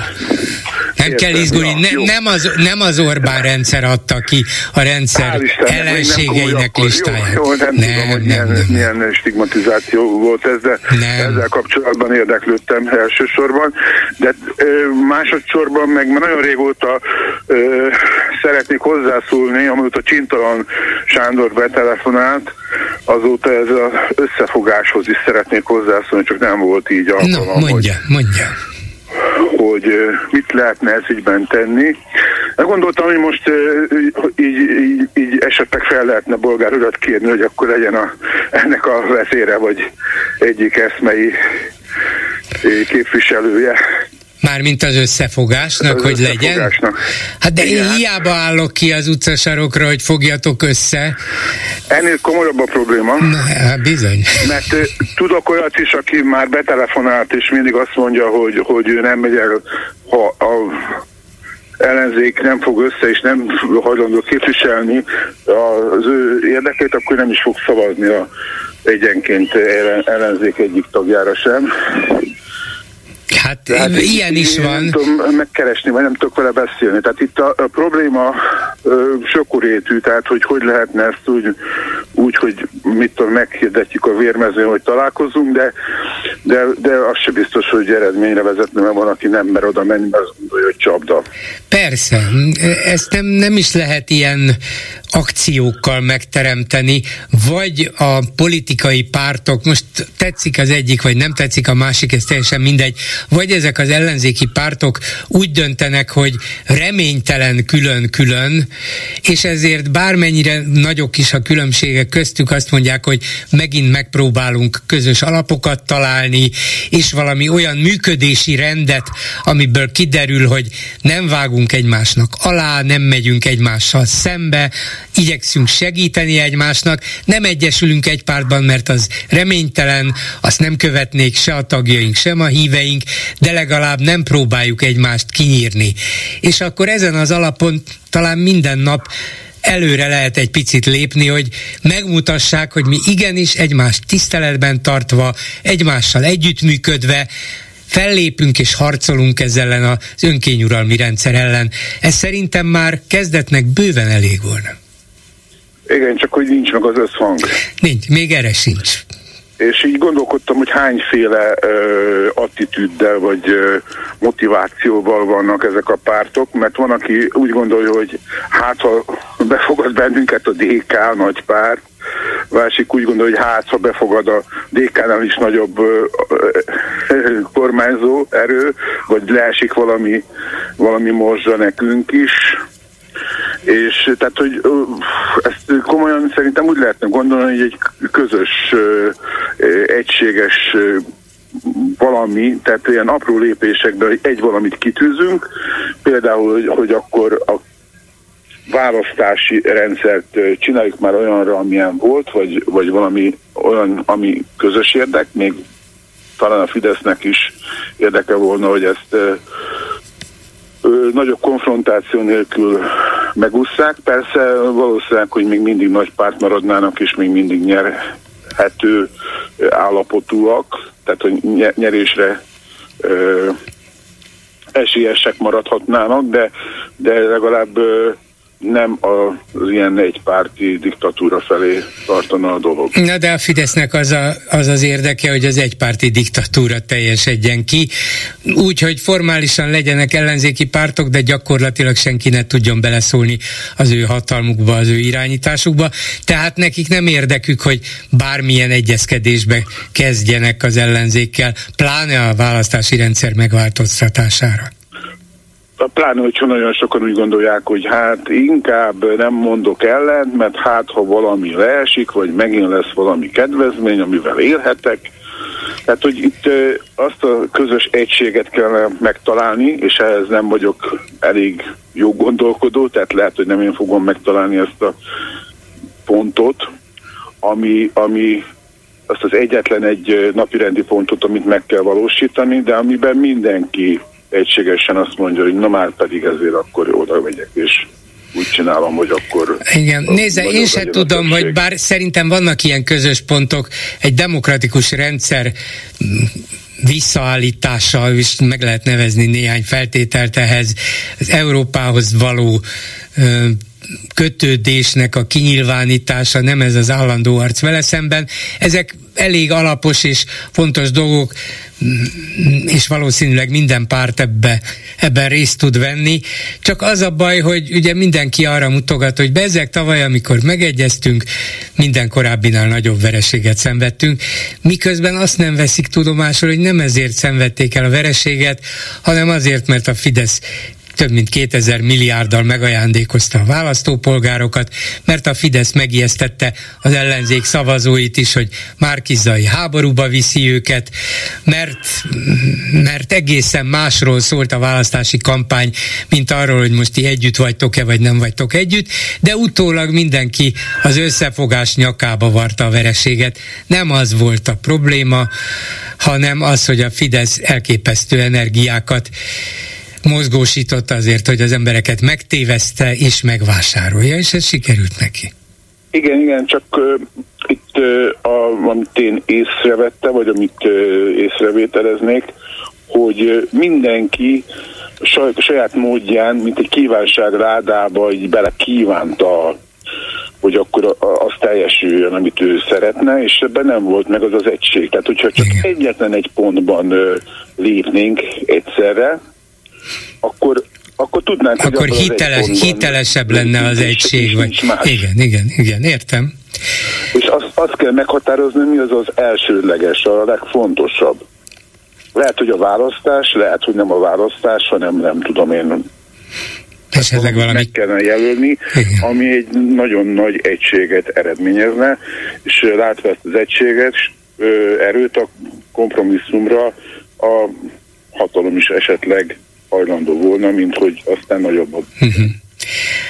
Nem Értem, kell izgulni, ne, nem, az, nem az Orbán rendszer adta ki a rendszer Istennek, ellenségeinek nem listáját. Jó, jó, nem, nem tudom, hogy nem, milyen, nem. milyen stigmatizáció volt ez, de nem. ezzel kapcsolatban érdeklődtem elsősorban, de ö, másodszorban meg már nagyon régóta ö, szeretnék hozzászólni, amióta Csintalan Sándor betelefonált, azóta ez az összefogáshoz is szeretnék hozzászólni, csak nem volt így alkalom. No, mondja, hogy, mondja hogy mit lehetne ez ügyben tenni. Gondoltam, hogy most így, így, így esetleg fel lehetne bolgár urat kérni, hogy akkor legyen a, ennek a vezére, vagy egyik eszmei képviselője. Mármint az összefogásnak, az hogy legyen? Hát de Igen. én hiába állok ki az utcasarokra, hogy fogjatok össze. Ennél komolyabb a probléma. Na, hát bizony. Mert tudok olyat is, aki már betelefonált, és mindig azt mondja, hogy, hogy ő nem megy el, ha a ellenzék nem fog össze, és nem hajlandó képviselni az ő érdekét, akkor nem is fog szavazni a egyenként ellenzék egyik tagjára sem. Hát, hát ilyen is van. Nem tudom megkeresni, vagy nem tudok vele beszélni. Tehát itt a, a probléma ö, sokurétű, tehát hogy hogy lehetne ezt úgy, úgy hogy mit tudom, meghirdetjük a vérmezőn, hogy találkozunk, de, de, de az se biztos, hogy eredményre vezetne, mert van, aki nem mer oda menni, mert azt gondolja, hogy csapda. Persze, ezt nem, nem is lehet ilyen akciókkal megteremteni, vagy a politikai pártok, most tetszik az egyik, vagy nem tetszik a másik, ez teljesen mindegy, vagy ezek az ellenzéki pártok úgy döntenek, hogy reménytelen külön-külön, és ezért bármennyire nagyok is a különbségek köztük, azt mondják, hogy megint megpróbálunk közös alapokat találni, és valami olyan működési rendet, amiből kiderül, hogy nem vágunk egymásnak alá, nem megyünk egymással szembe, igyekszünk segíteni egymásnak, nem egyesülünk egy pártban, mert az reménytelen, azt nem követnék se a tagjaink, sem a híveink, de legalább nem próbáljuk egymást kinyírni. És akkor ezen az alapon talán minden nap előre lehet egy picit lépni, hogy megmutassák, hogy mi igenis egymást tiszteletben tartva, egymással együttműködve, fellépünk és harcolunk ezzel ellen az önkényuralmi rendszer ellen. Ez szerintem már kezdetnek bőven elég volna. Igen, csak hogy nincs meg az összhang. Nincs, még erre sincs és így gondolkodtam, hogy hányféle ö, attitűddel vagy ö, motivációval vannak ezek a pártok, mert van, aki úgy gondolja, hogy hát ha befogad bennünket a DK nagy párt, másik úgy gondolja, hogy hát ha befogad a DK-nál is nagyobb ö, ö, kormányzó erő, vagy leesik valami, valami morzsa nekünk is, és tehát, hogy ezt komolyan szerintem úgy lehetne gondolni, hogy egy közös, egységes valami, tehát ilyen apró lépésekben, egy valamit kitűzünk, például, hogy, hogy akkor a választási rendszert csináljuk már olyanra, amilyen volt, vagy, vagy valami olyan, ami közös érdek, még talán a Fidesznek is érdeke volna, hogy ezt nagyobb konfrontáció nélkül megúszszák. Persze valószínűleg, hogy még mindig nagy párt maradnának, és még mindig nyerhető állapotúak, tehát hogy nyerésre ö, esélyesek maradhatnának, de, de legalább ö, nem az ilyen egypárti diktatúra felé tartana a dolog. Na de a Fidesznek az, a, az az érdeke, hogy az egypárti diktatúra teljesedjen ki, úgy, hogy formálisan legyenek ellenzéki pártok, de gyakorlatilag senki ne tudjon beleszólni az ő hatalmukba, az ő irányításukba. Tehát nekik nem érdekük, hogy bármilyen egyezkedésbe kezdjenek az ellenzékkel, pláne a választási rendszer megváltoztatására. Pláne, hogyha nagyon sokan úgy gondolják, hogy hát inkább nem mondok ellent, mert hát ha valami leesik, vagy megint lesz valami kedvezmény, amivel élhetek. Tehát, hogy itt azt a közös egységet kellene megtalálni, és ehhez nem vagyok elég jó gondolkodó, tehát lehet, hogy nem én fogom megtalálni ezt a pontot, ami, ami azt az egyetlen egy napirendi pontot, amit meg kell valósítani, de amiben mindenki egységesen azt mondja, hogy na már pedig ezért akkor oda megyek, és úgy csinálom, hogy akkor... Igen, nézze, én sem tudom, hogy bár szerintem vannak ilyen közös pontok, egy demokratikus rendszer visszaállítása, és meg lehet nevezni néhány feltételt ehhez, az Európához való kötődésnek a kinyilvánítása, nem ez az állandó arc vele szemben. Ezek elég alapos és fontos dolgok, és valószínűleg minden párt ebbe, ebben részt tud venni. Csak az a baj, hogy ugye mindenki arra mutogat, hogy bezeg tavaly, amikor megegyeztünk, minden korábbinál nagyobb vereséget szenvedtünk, miközben azt nem veszik tudomásul, hogy nem ezért szenvedték el a vereséget, hanem azért, mert a Fidesz több mint 2000 milliárddal megajándékozta a választópolgárokat, mert a Fidesz megijesztette az ellenzék szavazóit is, hogy Márkizai háborúba viszi őket, mert, mert egészen másról szólt a választási kampány, mint arról, hogy most ti együtt vagytok-e, vagy nem vagytok együtt, de utólag mindenki az összefogás nyakába varta a vereséget. Nem az volt a probléma, hanem az, hogy a Fidesz elképesztő energiákat mozgósított azért, hogy az embereket megtéveszte és megvásárolja, és ez sikerült neki. Igen, igen, csak uh, itt uh, a, amit én észrevettem, vagy amit uh, észrevételeznék, hogy uh, mindenki saj, saját módján, mint egy kívánság rádába így bele kívánta hogy akkor az teljesüljön, amit ő szeretne, és ebben nem volt meg az az egység. Tehát, hogyha csak Igen. egyetlen egy pontban lépnénk egyszerre, akkor akkor tudnánk, akkor hogy hiteles, hitelesebb lenne az egység. Vagy... Igen, igen, igen, értem. És azt, azt kell meghatározni, mi az az elsődleges, a legfontosabb. Lehet, hogy a választás, lehet, hogy nem a választás, hanem nem tudom én. Esetleg valami... Meg kellene jelölni, Igen. ami egy nagyon nagy egységet eredményezne, és látva ezt az egységet, erőt a kompromisszumra a hatalom is esetleg hajlandó volna, mint hogy aztán nagyobb. Uh-huh.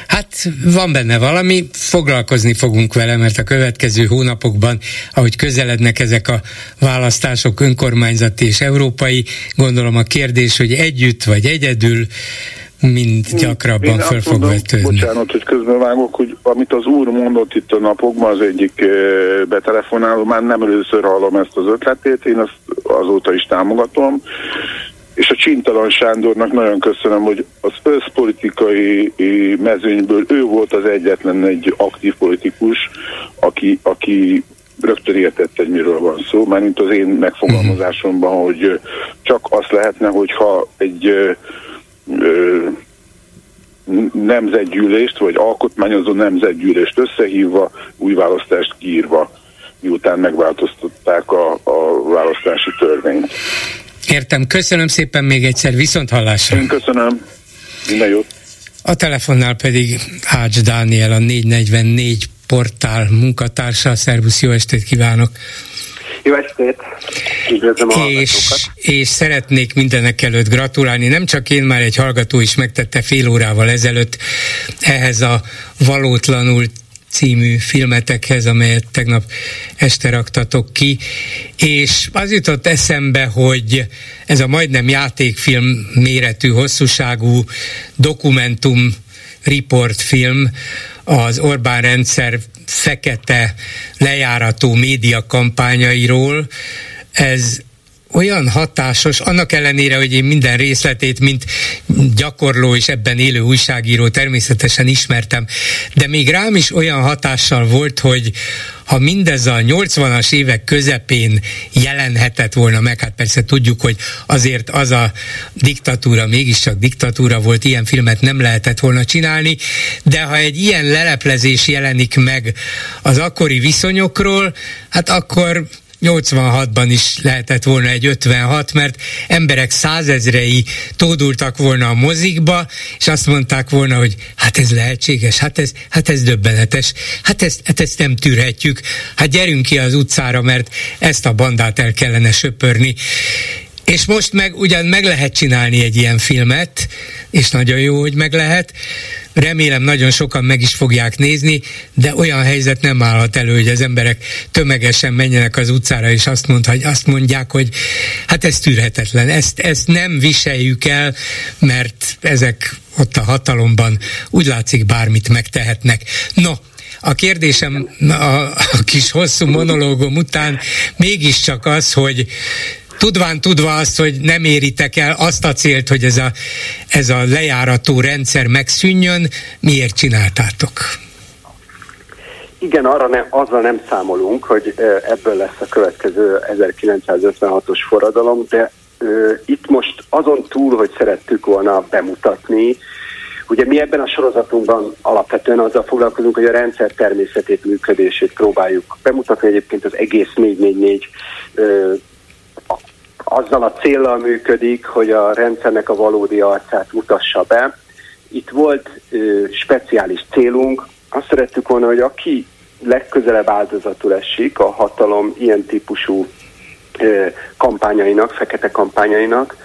Hát van benne valami, foglalkozni fogunk vele, mert a következő hónapokban, ahogy közelednek ezek a választások önkormányzati és európai, gondolom a kérdés, hogy együtt vagy egyedül, mind gyakrabban Én föl fog vetődni. Bocsánat, hogy közben vágok, hogy amit az úr mondott itt a napokban, az egyik betelefonáló, már nem először hallom ezt az ötletét, én azt azóta is támogatom, és a Csintalan Sándornak nagyon köszönöm, hogy az összpolitikai mezőnyből ő volt az egyetlen egy aktív politikus, aki, aki rögtön értette, hogy miről van szó, mármint az én megfogalmazásomban, hogy csak azt lehetne, hogyha egy ö, ö, nemzetgyűlést, vagy alkotmányozó nemzetgyűlést összehívva, új választást kiírva, miután megváltoztatták a, a választási törvényt. Értem, köszönöm szépen még egyszer, viszont hallásra. Én köszönöm, minden jót. A telefonnál pedig Ács Dániel, a 444 portál munkatársa. Szervusz, jó estét kívánok! Jó estét! és, és szeretnék mindenek előtt gratulálni. Nem csak én, már egy hallgató is megtette fél órával ezelőtt ehhez a valótlanul című filmetekhez, amelyet tegnap este raktatok ki, és az jutott eszembe, hogy ez a majdnem játékfilm méretű, hosszúságú dokumentum riportfilm az Orbán rendszer fekete lejárató média kampányairól, ez olyan hatásos, annak ellenére, hogy én minden részletét, mint gyakorló és ebben élő újságíró természetesen ismertem, de még rám is olyan hatással volt, hogy ha mindez a 80-as évek közepén jelenhetett volna meg, hát persze tudjuk, hogy azért az a diktatúra mégiscsak diktatúra volt, ilyen filmet nem lehetett volna csinálni, de ha egy ilyen leleplezés jelenik meg az akkori viszonyokról, hát akkor 86-ban is lehetett volna egy 56, mert emberek százezrei tódultak volna a mozikba, és azt mondták volna, hogy hát ez lehetséges, hát ez, hát ez döbbenetes, hát ezt, hát ezt nem tűrhetjük, hát gyerünk ki az utcára, mert ezt a bandát el kellene söpörni. És most meg ugyan meg lehet csinálni egy ilyen filmet, és nagyon jó, hogy meg lehet. Remélem nagyon sokan meg is fogják nézni, de olyan helyzet nem állhat elő, hogy az emberek tömegesen menjenek az utcára, és azt, mondta, hogy azt mondják, hogy hát ez tűrhetetlen, ezt, ezt nem viseljük el, mert ezek ott a hatalomban úgy látszik bármit megtehetnek. No, a kérdésem a, a kis hosszú monológom után mégiscsak az, hogy tudván tudva azt, hogy nem éritek el azt a célt, hogy ez a, ez a lejárató rendszer megszűnjön, miért csináltátok? Igen, arra ne, azzal nem számolunk, hogy ebből lesz a következő 1956-os forradalom, de ö, itt most azon túl, hogy szerettük volna bemutatni, Ugye mi ebben a sorozatunkban alapvetően azzal foglalkozunk, hogy a rendszer természetét, működését próbáljuk bemutatni. Egyébként az egész 444 ö, azzal a célral működik, hogy a rendszernek a valódi arcát mutassa be. Itt volt ö, speciális célunk, azt szerettük volna, hogy aki legközelebb áldozatul esik a hatalom ilyen típusú ö, kampányainak, fekete kampányainak,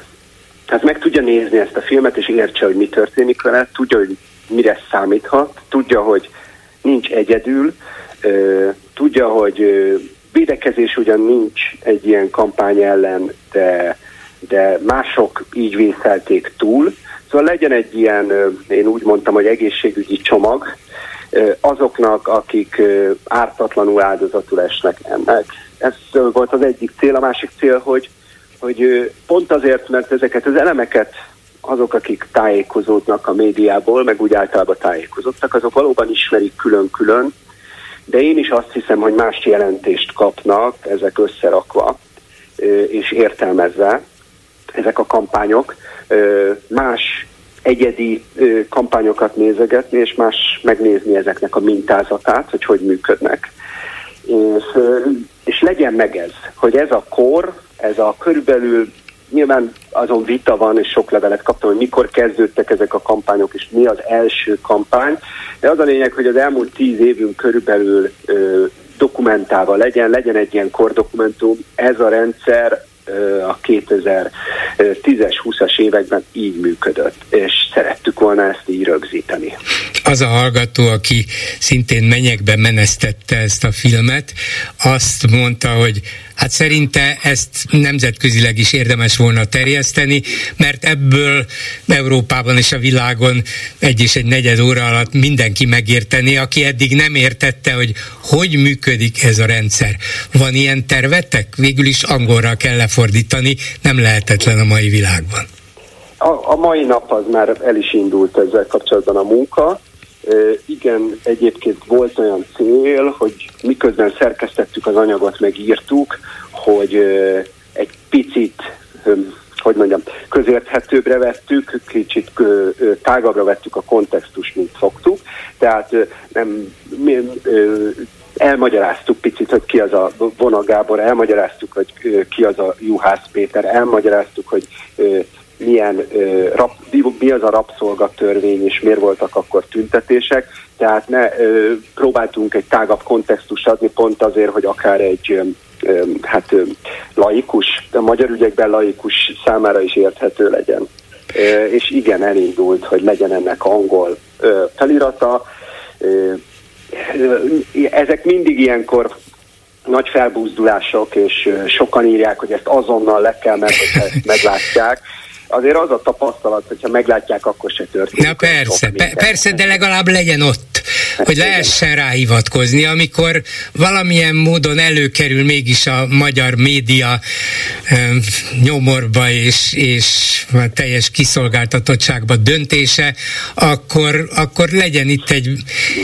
tehát meg tudja nézni ezt a filmet, és értse, hogy mi történik vele, tudja, hogy mire számíthat, tudja, hogy nincs egyedül, ö, tudja, hogy védekezés ugyan nincs egy ilyen kampány ellen, de, de mások így vészelték túl. Szóval legyen egy ilyen, én úgy mondtam, hogy egészségügyi csomag azoknak, akik ártatlanul áldozatul esnek ennek. Ez volt az egyik cél. A másik cél, hogy, hogy pont azért, mert ezeket az elemeket azok, akik tájékozódnak a médiából, meg úgy általában tájékozottak, azok valóban ismerik külön-külön, de én is azt hiszem, hogy más jelentést kapnak ezek összerakva és értelmezve ezek a kampányok. Más egyedi kampányokat nézegetni, és más megnézni ezeknek a mintázatát, hogy hogy működnek. És, és legyen meg ez, hogy ez a kor, ez a körülbelül nyilván azon vita van, és sok levelet kaptam, hogy mikor kezdődtek ezek a kampányok, és mi az első kampány. De az a lényeg, hogy az elmúlt tíz évünk körülbelül ö, dokumentálva legyen, legyen egy ilyen kordokumentum. Ez a rendszer a 2010-es, 20-as években így működött, és szerettük volna ezt így rögzíteni. Az a hallgató, aki szintén menyekbe menesztette ezt a filmet, azt mondta, hogy hát szerinte ezt nemzetközileg is érdemes volna terjeszteni, mert ebből Európában és a világon egy és egy negyed óra alatt mindenki megérteni, aki eddig nem értette, hogy hogy működik ez a rendszer. Van ilyen tervetek? Végül is angolra kell lefordítani, nem lehetetlen a mai világban. A, a mai nap az már el is indult ezzel kapcsolatban a munka. Igen, egyébként volt olyan cél, hogy miközben szerkesztettük az anyagot, megírtuk, hogy egy picit hogy mondjam, közérthetőbbre vettük, kicsit tágabbra vettük a kontextust, mint szoktuk. Tehát nem, mi, elmagyaráztuk picit, hogy ki az a Vona Gábor, elmagyaráztuk, hogy ki az a Juhász Péter, elmagyaráztuk, hogy milyen, mi az a rabszolgatörvény, és miért voltak akkor tüntetések. Tehát ne, próbáltunk egy tágabb kontextust adni, pont azért, hogy akár egy hát laikus, a magyar ügyekben laikus számára is érthető legyen. És igen, elindult, hogy legyen ennek angol felirata. Ezek mindig ilyenkor nagy felbúzdulások, és sokan írják, hogy ezt azonnal le kell, mert hogyha ezt meglátják, azért az a tapasztalat, hogyha meglátják, akkor se történik. Na persze, pe- persze, de legalább legyen ott, hogy lehessen rá hivatkozni, amikor valamilyen módon előkerül mégis a magyar média nyomorba és, és teljes kiszolgáltatottságba döntése, akkor, akkor legyen itt egy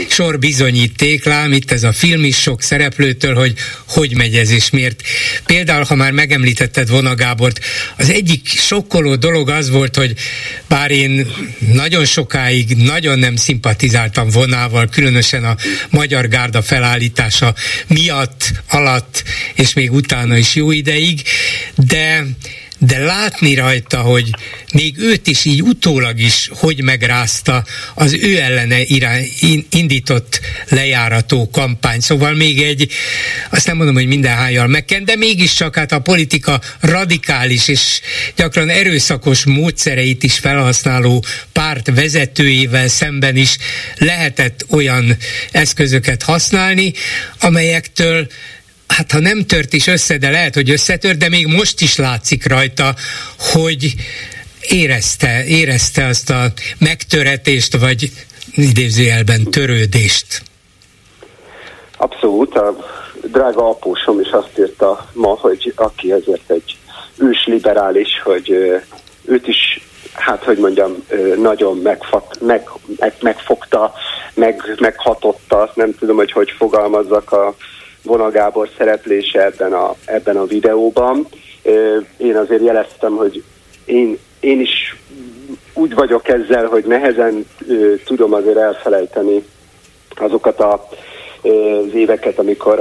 sor bizonyíték, lám itt ez a film is sok szereplőtől, hogy hogy megy ez és miért. Például, ha már megemlítetted Vona Gábort, az egyik sokkoló dolog, dolog az volt, hogy bár én nagyon sokáig nagyon nem szimpatizáltam vonával, különösen a magyar gárda felállítása miatt, alatt, és még utána is jó ideig, de de látni rajta, hogy még őt is így utólag is hogy megrázta az ő ellene irány, indított lejárató kampány. Szóval még egy, azt nem mondom, hogy minden hájjal megken, de mégiscsak hát a politika radikális és gyakran erőszakos módszereit is felhasználó párt vezetőjével szemben is lehetett olyan eszközöket használni, amelyektől hát ha nem tört is össze, de lehet, hogy összetört, de még most is látszik rajta, hogy érezte, érezte azt a megtöretést, vagy idézőjelben törődést. Abszolút, a drága apósom is azt írta ma, hogy aki ezért egy ős liberális, hogy őt is, hát hogy mondjam, nagyon megfat, meg, meg, megfogta, meg, meghatotta, nem tudom, hogy hogy fogalmazzak a Vona Gábor szereplése ebben a, ebben a videóban. Én azért jeleztem, hogy én, én is úgy vagyok ezzel, hogy nehezen tudom azért elfelejteni azokat a, az éveket, amikor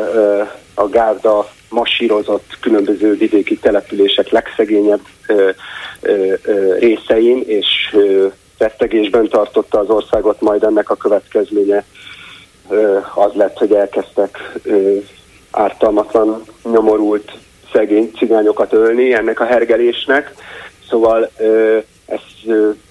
a gárda masírozott különböző vidéki települések legszegényebb részein, és rettegésben tartotta az országot, majd ennek a következménye az lett, hogy elkezdtek ártalmatlan, nyomorult, szegény cigányokat ölni ennek a hergelésnek. Szóval ezt,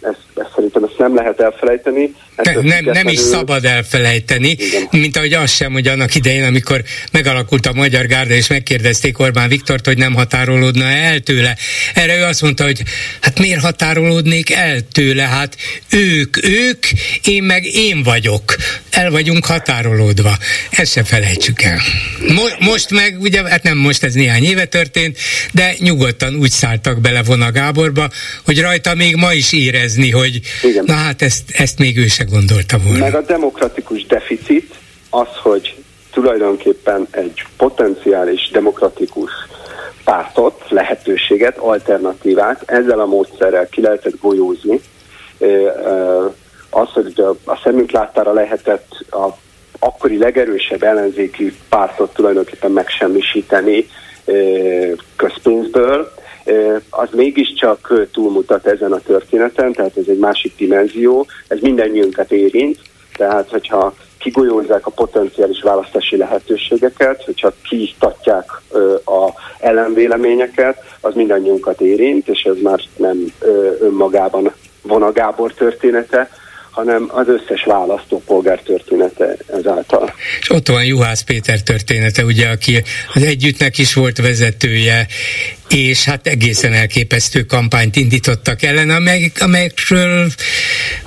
ezt, ezt szerintem ezt nem lehet elfelejteni. Ne, nem, nem is szabad elfelejteni, Igen. mint ahogy az sem, hogy annak idején, amikor megalakult a Magyar Gárda, és megkérdezték Orbán Viktort, hogy nem határolódna el tőle. Erre ő azt mondta, hogy hát miért határolódnék el tőle? Hát ők, ők, én meg én vagyok. El vagyunk határolódva. Ezt se felejtsük el. Mo- most meg, ugye, hát nem most, ez néhány éve történt, de nyugodtan úgy szálltak bele Vona Gáborba, hogy rajta még ma is érezni, hogy Igen. na hát ezt, ezt még ő se gondolta volna. Meg a demokratikus deficit az, hogy tulajdonképpen egy potenciális demokratikus pártot, lehetőséget, alternatívát ezzel a módszerrel ki lehetett golyózni. Az, hogy a szemünk láttára lehetett a akkori legerősebb ellenzéki pártot tulajdonképpen megsemmisíteni közpénzből, az mégiscsak túlmutat ezen a történeten, tehát ez egy másik dimenzió, ez mindannyiunkat érint, tehát hogyha kigolyózzák a potenciális választási lehetőségeket, hogyha kiiktatják a ellenvéleményeket, az mindannyiunkat érint, és ez már nem önmagában von a Gábor története, hanem az összes választópolgár története ezáltal. És ott van Juhász Péter története, ugye, aki az együttnek is volt vezetője, és hát egészen elképesztő kampányt indítottak ellen, amely, amelyekről,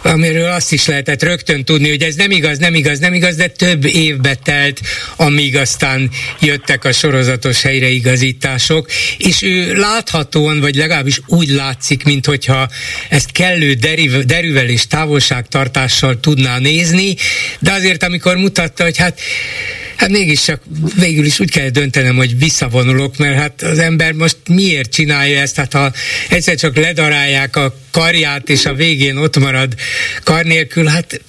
amiről azt is lehetett rögtön tudni, hogy ez nem igaz, nem igaz, nem igaz, de több évbe telt, amíg aztán jöttek a sorozatos helyreigazítások, és ő láthatóan, vagy legalábbis úgy látszik, mint hogyha ezt kellő deriv, derűvel és távolságtartással tudná nézni, de azért amikor mutatta, hogy hát Hát mégiscsak végül is úgy kell döntenem, hogy visszavonulok, mert hát az ember most miért csinálja ezt? Hát ha egyszer csak ledarálják a karját, és a végén ott marad kar nélkül, hát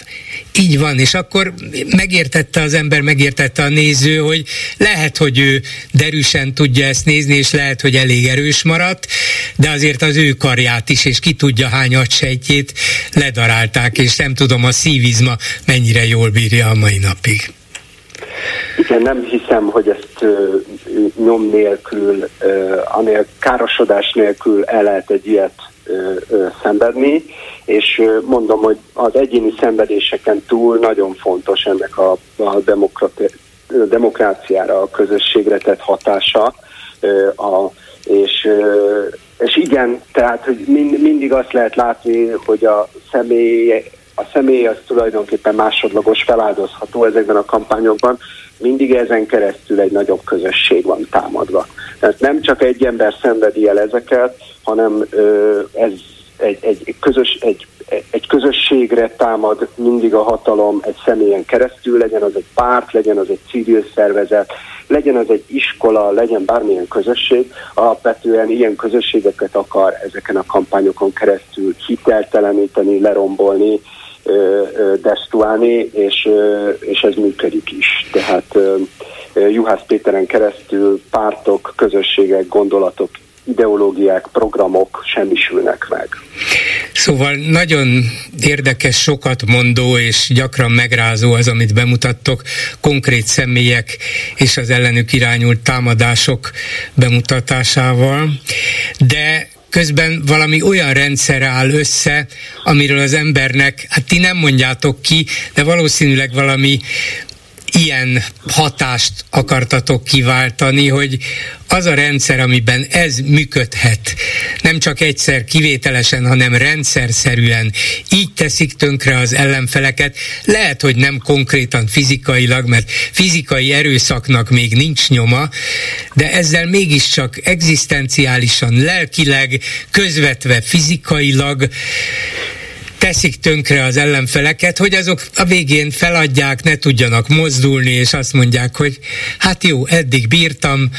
így van, és akkor megértette az ember, megértette a néző, hogy lehet, hogy ő derűsen tudja ezt nézni, és lehet, hogy elég erős maradt, de azért az ő karját is, és ki tudja hány agysejtjét ledarálták, és nem tudom, a szívizma mennyire jól bírja a mai napig. Igen, nem hiszem, hogy ezt nyom nélkül, anél károsodás nélkül el lehet egy ilyet szenvedni, és mondom, hogy az egyéni szenvedéseken túl nagyon fontos ennek a, a demokráciára, a közösségre tett hatása, a, és és igen, tehát hogy mind, mindig azt lehet látni, hogy a személy a személy az tulajdonképpen másodlagos feláldozható ezekben a kampányokban, mindig ezen keresztül egy nagyobb közösség van támadva. Tehát nem csak egy ember szenvedi el ezeket, hanem ö, ez egy, egy, közös, egy, egy közösségre támad mindig a hatalom egy személyen keresztül, legyen az egy párt, legyen az egy civil szervezet, legyen az egy iskola, legyen bármilyen közösség, alapvetően ilyen közösségeket akar ezeken a kampányokon keresztül hitelteleníteni, lerombolni, destruálni, és, és ez működik is. Tehát Juhász Péteren keresztül pártok, közösségek, gondolatok ideológiák, programok semmisülnek meg. Szóval nagyon érdekes, sokat mondó és gyakran megrázó az, amit bemutattok, konkrét személyek és az ellenük irányult támadások bemutatásával, de közben valami olyan rendszer áll össze, amiről az embernek, hát ti nem mondjátok ki, de valószínűleg valami ilyen hatást akartatok kiváltani, hogy az a rendszer, amiben ez működhet, nem csak egyszer kivételesen, hanem rendszerszerűen így teszik tönkre az ellenfeleket, lehet, hogy nem konkrétan fizikailag, mert fizikai erőszaknak még nincs nyoma, de ezzel mégiscsak egzisztenciálisan, lelkileg, közvetve fizikailag teszik tönkre az ellenfeleket, hogy azok a végén feladják, ne tudjanak mozdulni, és azt mondják, hogy hát jó, eddig bírtam,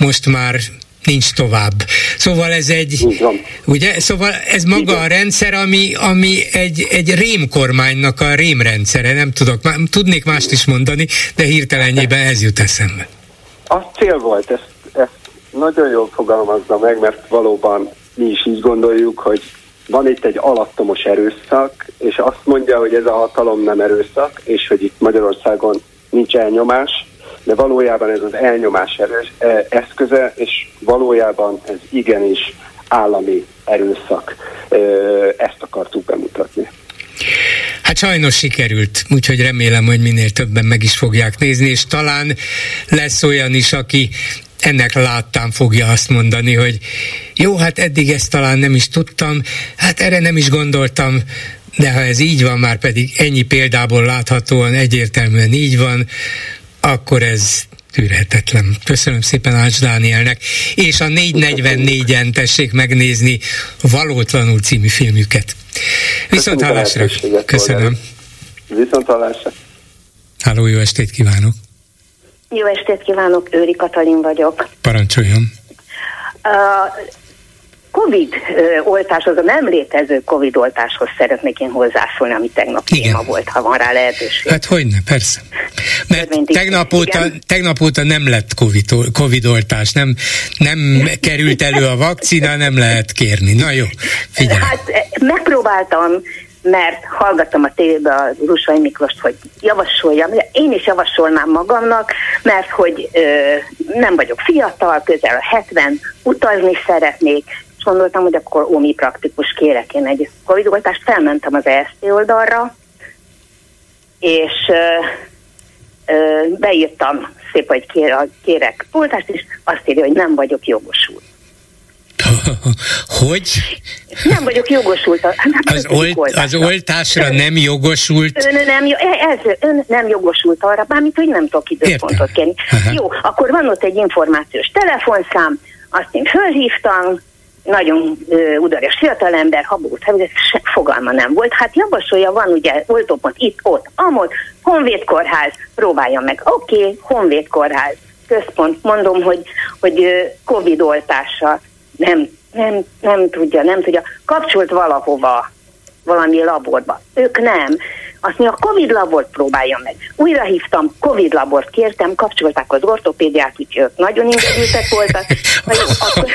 most már nincs tovább. Szóval ez egy, ugye, szóval ez maga Igen. a rendszer, ami, ami egy, egy rémkormánynak a rémrendszere, nem tudok, tudnék mást is mondani, de hirtelenjében ez jut eszembe. A cél volt, ezt, ezt nagyon jól fogalmazza meg, mert valóban mi is így gondoljuk, hogy van itt egy alattomos erőszak, és azt mondja, hogy ez a hatalom nem erőszak, és hogy itt Magyarországon nincs elnyomás, de valójában ez az elnyomás erős, e, eszköze, és valójában ez igenis állami erőszak. E, ezt akartuk bemutatni. Hát sajnos sikerült, úgyhogy remélem, hogy minél többen meg is fogják nézni, és talán lesz olyan is, aki ennek láttán fogja azt mondani, hogy jó, hát eddig ezt talán nem is tudtam, hát erre nem is gondoltam, de ha ez így van, már pedig ennyi példából láthatóan egyértelműen így van, akkor ez tűrhetetlen. Köszönöm szépen Ács Dánielnek, és a 444-en tessék megnézni Valótlanul című filmüket. Viszont hallásra. Köszönöm. Viszont hallásra. Háló, jó estét kívánok. Jó estét kívánok, Őri Katalin vagyok. Parancsoljon. Uh, Covid oltáshoz, a nem létező Covid oltáshoz szeretnék én hozzászólni, ami tegnap Igen. téma volt, ha van rá lehetőség. Hát hogyne, persze. Mert tegnap óta, tegnap óta nem lett COVID, COVID oltás, nem, nem került elő a vakcina, nem lehet kérni. Na jó, figyelj. Hát megpróbáltam, mert hallgattam a tévébe a Rusvai Miklóst, hogy javasoljam, én is javasolnám magamnak, mert hogy ö, nem vagyok fiatal, közel 70, utazni szeretnék, és gondoltam, hogy akkor ómi praktikus kérek én egy covid oltást, felmentem az ESZT oldalra, és ö, ö, beírtam szép, hogy kér, kérek oltást, és azt írja, hogy nem vagyok jogosult. Hogy? Nem vagyok jogosult. Hát az, olt, az oltásra nem jogosult? Ön nem, ez, ön nem jogosult arra, bármit, hogy nem tudok időpontot kérni. Jó, akkor van ott egy információs telefonszám, azt én fölhívtam, nagyon uh, udarias fiatalember, habót, fogalma nem volt. Hát javasolja, van ugye oltópont itt, ott, amott, Honvéd kórház, próbálja meg. Oké, okay, Honvéd kórház, központ, mondom, hogy, hogy Covid oltása nem, nem, nem tudja, nem tudja. Kapcsolt valahova, valami laborba. Ők nem. Azt mondja, a Covid labort próbálja meg. Újra hívtam, Covid labort kértem, kapcsolták az ortopédiát, úgyhogy ők nagyon ingedültek voltak. akkor...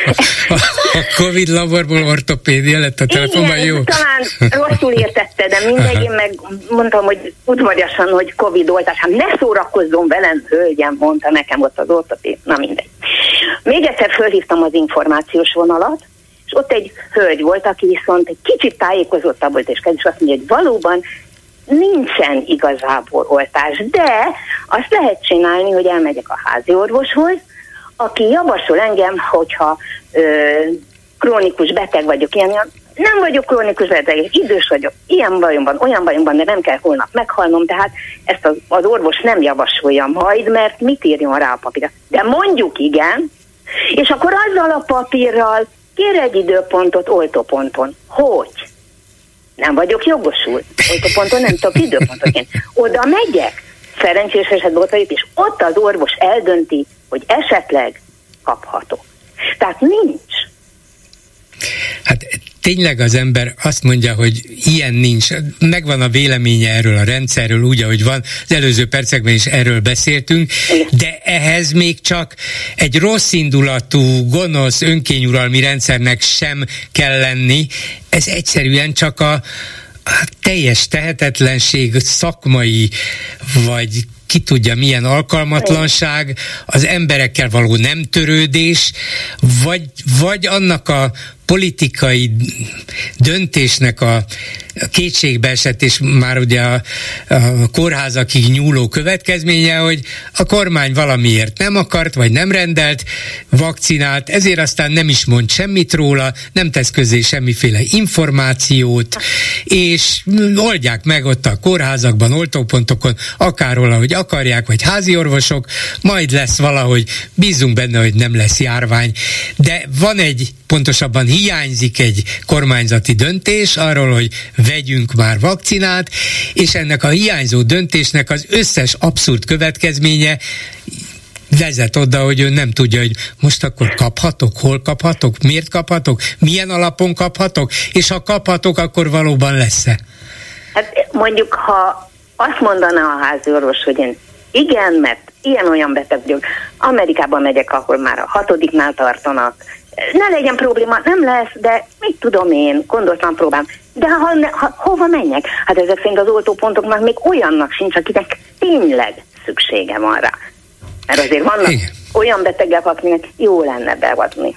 a Covid laborból ortopédia lett a telefonban, Igen, jó? talán rosszul értette, de mindegy, én meg mondtam, hogy udvariasan, hogy Covid oltás. Hát ne szórakozzon velem, hölgyem, mondta nekem ott az ortopéd. Na mindegy. Még egyszer fölhívtam az információs vonalat, és ott egy hölgy volt, aki viszont egy kicsit tájékozottabb volt, és azt mondja, hogy valóban nincsen igazából oltás, de azt lehet csinálni, hogy elmegyek a házi orvoshoz, aki javasol engem, hogyha ö, krónikus beteg vagyok, ilyen, nem vagyok krónikus beteg, idős vagyok, ilyen bajomban, olyan bajomban, de nem kell holnap meghalnom, tehát ezt az, az orvos nem javasolja majd, mert mit írjon rá a papírra. De mondjuk igen, és akkor azzal a papírral kér egy időpontot oltóponton. Hogy? Nem vagyok jogosult. Oltóponton nem tudok időpontot kérni. Oda megyek, szerencsés esetben ott vagyok, és ott az orvos eldönti, hogy esetleg kaphatok. Tehát nincs. Hát tényleg az ember azt mondja, hogy ilyen nincs, megvan a véleménye erről a rendszerről úgy, ahogy van, az előző percekben is erről beszéltünk, de ehhez még csak egy rossz indulatú, gonosz, önkényuralmi rendszernek sem kell lenni, ez egyszerűen csak a, a teljes tehetetlenség, szakmai vagy ki tudja milyen alkalmatlanság, az emberekkel való nem törődés, vagy, vagy annak a politikai döntésnek a kétségbeesett és már ugye a, a kórházakig nyúló következménye, hogy a kormány valamiért nem akart, vagy nem rendelt vakcinát, ezért aztán nem is mond semmit róla, nem tesz közé semmiféle információt, és oldják meg ott a kórházakban, oltópontokon, akárhol, ahogy akarják, vagy házi orvosok, majd lesz valahogy, bízunk benne, hogy nem lesz járvány. De van egy, pontosabban hiányzik egy kormányzati döntés arról, hogy vegyünk már vakcinát, és ennek a hiányzó döntésnek az összes abszurd következménye vezet oda, hogy ő nem tudja, hogy most akkor kaphatok, hol kaphatok, miért kaphatok, milyen alapon kaphatok, és ha kaphatok, akkor valóban lesz-e? Hát mondjuk, ha azt mondaná a házi orvos, hogy én igen, mert ilyen-olyan beteg vagyok, Amerikában megyek, ahol már a hatodiknál tartanak, ne legyen probléma, nem lesz, de mit tudom én, gondoltam próbám. De ha, ha, hova menjek? Hát ezek szerint az oltópontoknak még olyannak sincs, akinek tényleg szüksége van rá. Mert azért vannak Igen. olyan betegek, akinek jó lenne beadni.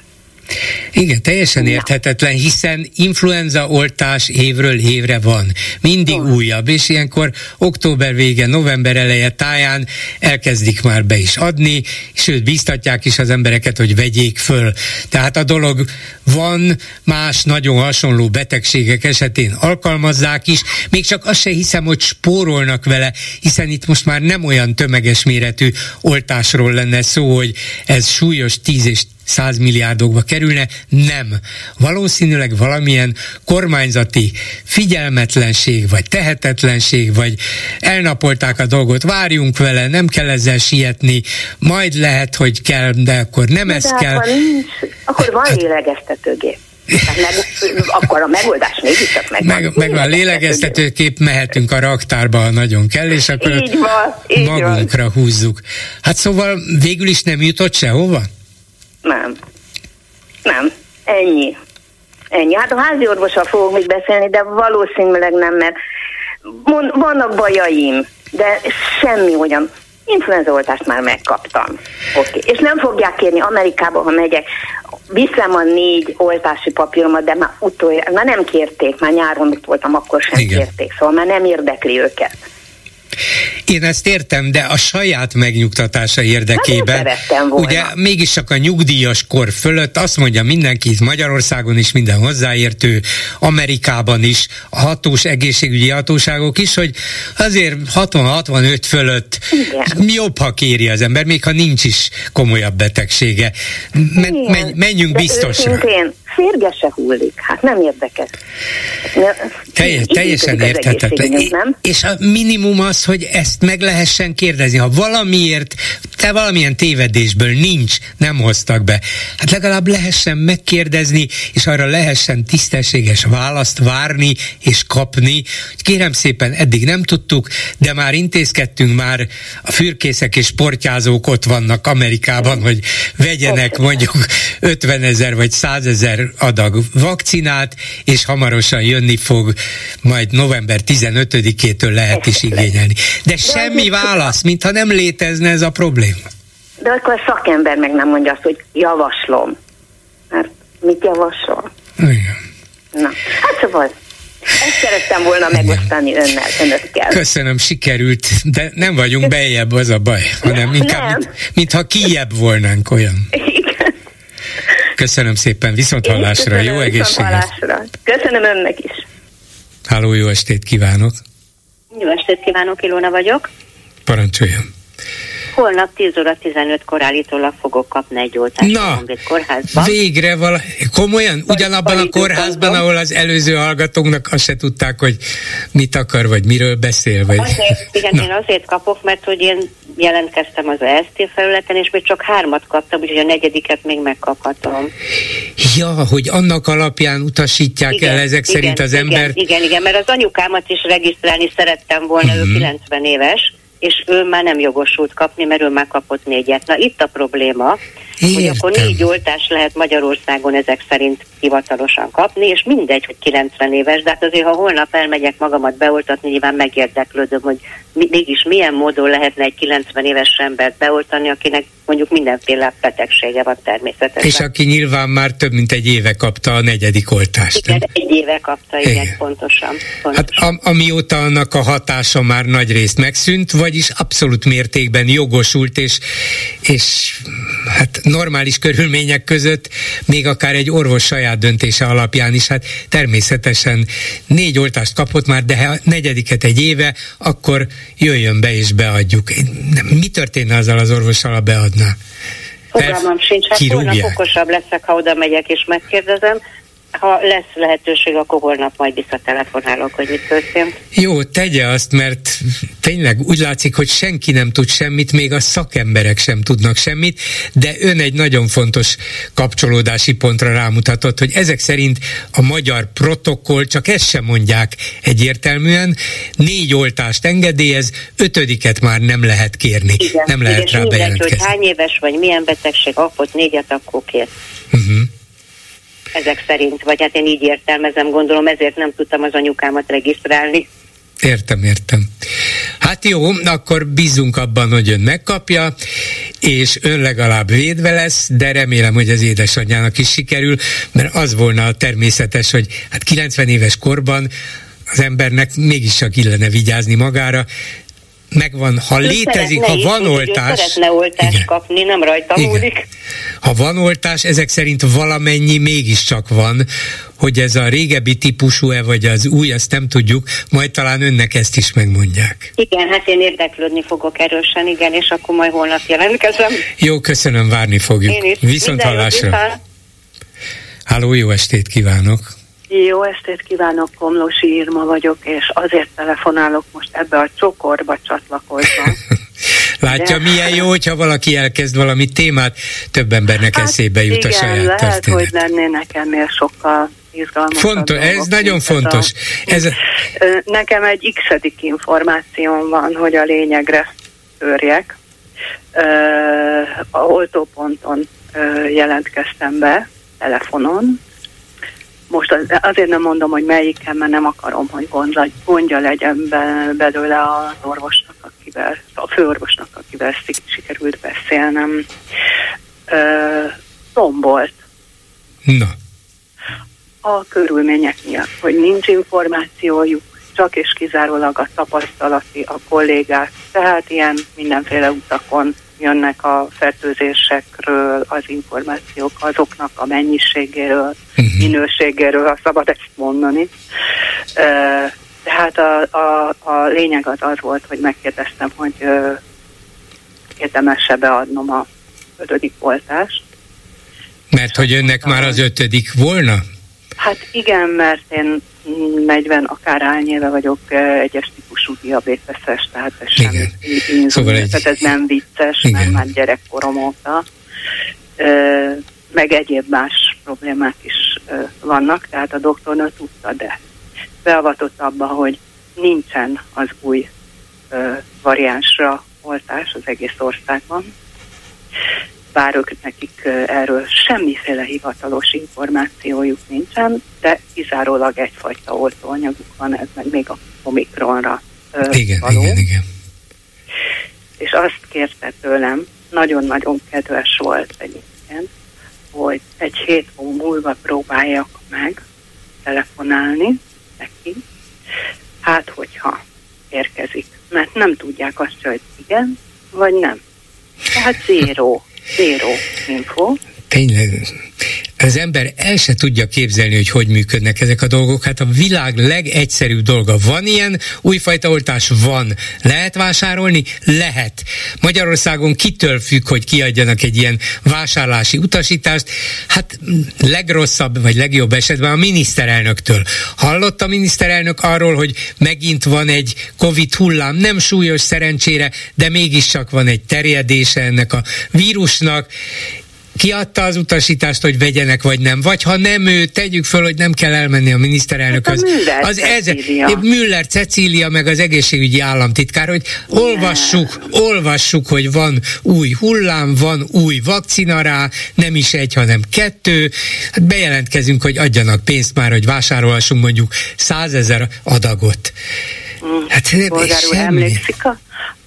Igen, teljesen érthetetlen, hiszen influenza oltás évről évre van. Mindig oh. újabb, és ilyenkor október vége, november eleje táján elkezdik már be is adni, sőt, biztatják is az embereket, hogy vegyék föl. Tehát a dolog van, más nagyon hasonló betegségek esetén alkalmazzák is, még csak azt se hiszem, hogy spórolnak vele, hiszen itt most már nem olyan tömeges méretű oltásról lenne szó, hogy ez súlyos 10 és 100 milliárdokba kerülne, nem. Valószínűleg valamilyen kormányzati figyelmetlenség, vagy tehetetlenség, vagy elnapolták a dolgot, várjunk vele, nem kell ezzel sietni, majd lehet, hogy kell, de akkor nem de ez de kell. Akkor, nincs, akkor van hát, lélegeztetőgép. meg, akkor a megoldás mégiscsak megvan. Meg, meg van lélegeztetőkép, mehetünk a raktárba, ha nagyon kell, és akkor így van, így magunkra van. húzzuk. Hát szóval végül is nem jutott sehova? Nem. Nem. Ennyi. Ennyi. Hát a házi orvossal fogok még beszélni, de valószínűleg nem, mert vannak bajaim, de semmi olyan influenzaoltást már megkaptam. Oké. Okay. És nem fogják kérni Amerikába, ha megyek, viszem a négy oltási papíromat, de már utoljára, már nem kérték, már nyáron mit voltam, akkor sem Igen. kérték, szóval már nem érdekli őket. Én ezt értem, de a saját megnyugtatása érdekében, hát ugye mégis csak a nyugdíjas kor fölött azt mondja mindenki itt Magyarországon is, minden hozzáértő, Amerikában is, a hatós egészségügyi hatóságok is, hogy azért 60-65 fölött Igen. jobb, ha kéri az ember, még ha nincs is komolyabb betegsége. Men, menjünk de biztosra. Őszintén, férge se hullik, hát nem érdekes. Teljes, teljesen érthetetlen. És a minimum az, hogy ezt meg lehessen kérdezni. Ha valamiért, te valamilyen tévedésből nincs, nem hoztak be, hát legalább lehessen megkérdezni, és arra lehessen tisztességes választ várni és kapni. Kérem szépen, eddig nem tudtuk, de már intézkedtünk, már a fürkészek és sportyázók ott vannak Amerikában, hogy vegyenek mondjuk 50 ezer vagy 100 ezer adag vakcinát, és hamarosan jönni fog, majd november 15-től lehet is igényelni. De semmi válasz, mintha nem létezne ez a probléma. De akkor a szakember meg nem mondja azt, hogy javaslom. Mert mit javasol? Igen. Na, hát szóval ezt szerettem volna megosztani önnel, önökkel. Köszönöm, sikerült, de nem vagyunk bejebb, az a baj, hanem inkább, nem. mint, mintha kijebb volnánk olyan. Köszönöm szépen, viszont hallásra, jó egészséget! Köszönöm önnek is! Háló, jó estét kívánok! Jó estét kívánok, Ilona vagyok. Parancsoljon! Holnap 10 óra 15-kor állítólag fogok kapni egy oltást Na, a kórházban. végre vala, komolyan, ugyanabban a kórházban, ahol az előző hallgatóknak azt se tudták, hogy mit akar, vagy miről beszél. Vagy... Azért, igen, Na. én azért kapok, mert hogy én jelentkeztem az EST felületen, és még csak hármat kaptam, úgyhogy a negyediket még megkaphatom. Ja, hogy annak alapján utasítják igen, el ezek igen, szerint az igen, ember. Igen, igen, mert az anyukámat is regisztrálni szerettem volna, uh-huh. ő 90 mhm. éves, és ő már nem jogosult kapni, mert ő már kapott négyet. Na itt a probléma, Értem. hogy akkor négy oltás lehet Magyarországon ezek szerint hivatalosan kapni, és mindegy, hogy 90 éves, de hát azért, ha holnap elmegyek magamat beoltatni, nyilván megérdeklődöm, hogy mégis milyen módon lehetne egy 90 éves embert beoltani, akinek mondjuk mindenféle betegsége van természetesen. És aki nyilván már több mint egy éve kapta a negyedik oltást. Igen, nem? egy éve kapta, igen, igen. pontosan. pontosan. Hát am- amióta annak a hatása már nagy részt megszűnt, vagyis abszolút mértékben jogosult, és, és hát normális körülmények között még akár egy orvos saját döntése alapján is, hát természetesen négy oltást kapott már, de ha negyediket egy éve, akkor jöjjön be és beadjuk. Mi történne azzal az orvossal, ha beadná? Fogalmam sincs, hát holnap okosabb leszek, ha oda megyek és megkérdezem, ha lesz lehetőség, akkor holnap majd visszatelefonálok, hogy mit történt. Jó, tegye azt, mert tényleg úgy látszik, hogy senki nem tud semmit, még a szakemberek sem tudnak semmit, de ön egy nagyon fontos kapcsolódási pontra rámutatott, hogy ezek szerint a magyar protokoll, csak ezt sem mondják egyértelműen, négy oltást engedélyez, ötödiket már nem lehet kérni, Igen, nem lehet rá bejelentkezni. hogy hány éves vagy milyen betegség, akkor négyet, akkor kér. Uh-huh ezek szerint, vagy hát én így értelmezem, gondolom, ezért nem tudtam az anyukámat regisztrálni. Értem, értem. Hát jó, akkor bízunk abban, hogy ön megkapja, és ön legalább védve lesz, de remélem, hogy az édesanyjának is sikerül, mert az volna a természetes, hogy hát 90 éves korban az embernek mégiscsak illene vigyázni magára, megvan, ha ő létezik, ha van is, oltás. Szeretne oltást igen. kapni, nem rajta igen. múlik. Ha van oltás, ezek szerint valamennyi mégiscsak van, hogy ez a régebbi típusú-e, vagy az új, azt nem tudjuk, majd talán önnek ezt is megmondják. Igen, hát én érdeklődni fogok erősen, igen, és akkor majd holnap jelentkezem. Jó, köszönöm, várni fogjuk. Én is. Viszont hallásra. Háló, jó estét kívánok! Jó estét kívánok, Komlósi Irma vagyok, és azért telefonálok most ebbe a csokorba csatlakozva. [laughs] Látja, De... milyen jó, hogyha valaki elkezd valami témát, több embernek hát eszébe jut igen, a saját lehet, történet. hogy lennének ennél sokkal izgalmasabb Fontos, ez nagyon fontos. A, ez a... Nekem egy x információm van, hogy a lényegre törjek. A oltóponton jelentkeztem be, telefonon, most az, azért nem mondom, hogy melyiken, mert nem akarom, hogy gondla, gondja legyen be, belőle az orvosnak, akivel, a főorvosnak, akivel sikerült beszélnem. Ö, tombolt. Na. A körülmények miatt, hogy nincs információjuk, csak és kizárólag a tapasztalati, a kollégák, tehát ilyen mindenféle utakon jönnek a fertőzésekről az információk, azoknak a mennyiségéről, uh-huh. minőségéről, ha szabad ezt mondani. Tehát a, a, a lényeg az az volt, hogy megkérdeztem, hogy érdemes-e beadnom a ötödik oltást. Mert hogy önnek már az ötödik volna? Hát igen, mert én 40 akár éve vagyok egyes típusú diabéteses, tehát ez sem szóval egy... tehát ez nem vicces, Igen. mert már gyerekkorom óta. Meg egyéb más problémák is vannak, tehát a doktornő tudta, de beavatott abba, hogy nincsen az új variánsra oltás az egész országban bár ők nekik erről semmiféle hivatalos információjuk nincsen, de kizárólag egyfajta oltóanyaguk van, ez meg még a omikronra igen, való. Igen, igen. És azt kérte tőlem, nagyon-nagyon kedves volt egyébként, hogy egy hét múlva próbáljak meg telefonálni neki, hát hogyha érkezik. Mert nem tudják azt, hogy igen, vagy nem. Tehát zéró. Zero info. Tényleg. Az ember el se tudja képzelni, hogy hogy működnek ezek a dolgok. Hát a világ legegyszerűbb dolga. Van ilyen újfajta oltás? Van. Lehet vásárolni? Lehet. Magyarországon kitől függ, hogy kiadjanak egy ilyen vásárlási utasítást? Hát legrosszabb, vagy legjobb esetben a miniszterelnöktől. Hallott a miniszterelnök arról, hogy megint van egy Covid hullám, nem súlyos szerencsére, de mégiscsak van egy terjedése ennek a vírusnak, kiadta az utasítást, hogy vegyenek, vagy nem. Vagy ha nem ő, tegyük föl, hogy nem kell elmenni a miniszterelnökhöz. Hát az ez, Müller Cecília, meg az egészségügyi államtitkár, hogy olvassuk, ne. olvassuk, hogy van új hullám, van új vakcina rá, nem is egy, hanem kettő. Hát bejelentkezünk, hogy adjanak pénzt már, hogy vásárolhassunk mondjuk százezer adagot. Mm. Hát, Bolgár úr, emlékszik a,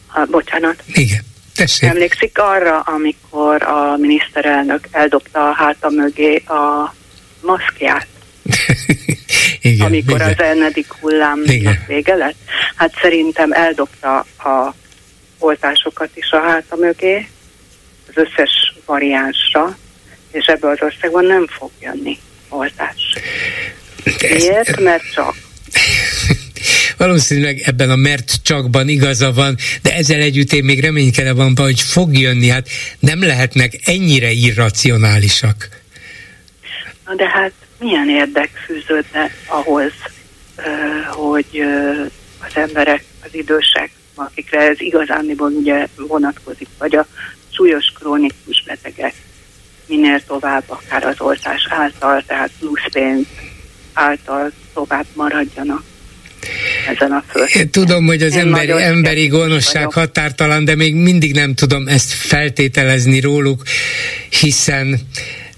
a, bocsánat. Igen. Tessék. Emlékszik arra, amikor a miniszterelnök eldobta a háta mögé a maszkját? [laughs] igen, amikor igen. az elnedik hullámnak vége lett? Hát szerintem eldobta a oltásokat is a háta mögé, az összes variánsra, és ebbe az országban nem fog jönni oltás. Miért? Mert csak [laughs] valószínűleg ebben a mert csakban igaza van, de ezzel együtt én még reménykedem van, hogy fog jönni, hát nem lehetnek ennyire irracionálisak. Na de hát milyen érdek fűződne ahhoz, hogy az emberek, az idősek, akikre ez igazániból ugye vonatkozik, vagy a súlyos krónikus betegek minél tovább, akár az oltás által, tehát plusz pénz által tovább maradjanak ezen a földön. Tudom, hogy az emberi, emberi gonoszság vagyok. határtalan, de még mindig nem tudom ezt feltételezni róluk, hiszen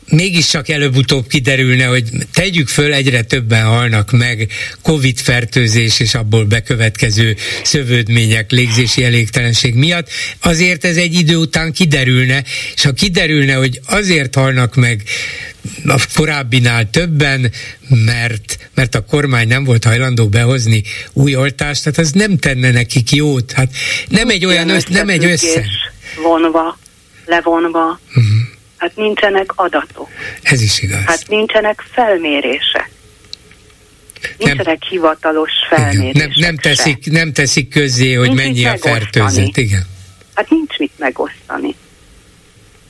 mégiscsak előbb-utóbb kiderülne, hogy tegyük föl, egyre többen halnak meg Covid fertőzés és abból bekövetkező szövődmények, légzési elégtelenség miatt, azért ez egy idő után kiderülne, és ha kiderülne, hogy azért halnak meg a korábbinál többen, mert, mert a kormány nem volt hajlandó behozni új oltást, tehát az nem tenne nekik jót. Hát nem egy olyan, össze, nem egy össze. Vonva, levonva. Uh-huh. Hát nincsenek adatok. Ez is igaz. Hát nincsenek felmérések. Nincsenek nem, hivatalos felmérések. Nem, nem, teszik, nem teszik közzé, hogy nincs mennyi a fertőzet. Igen. Hát nincs mit megosztani.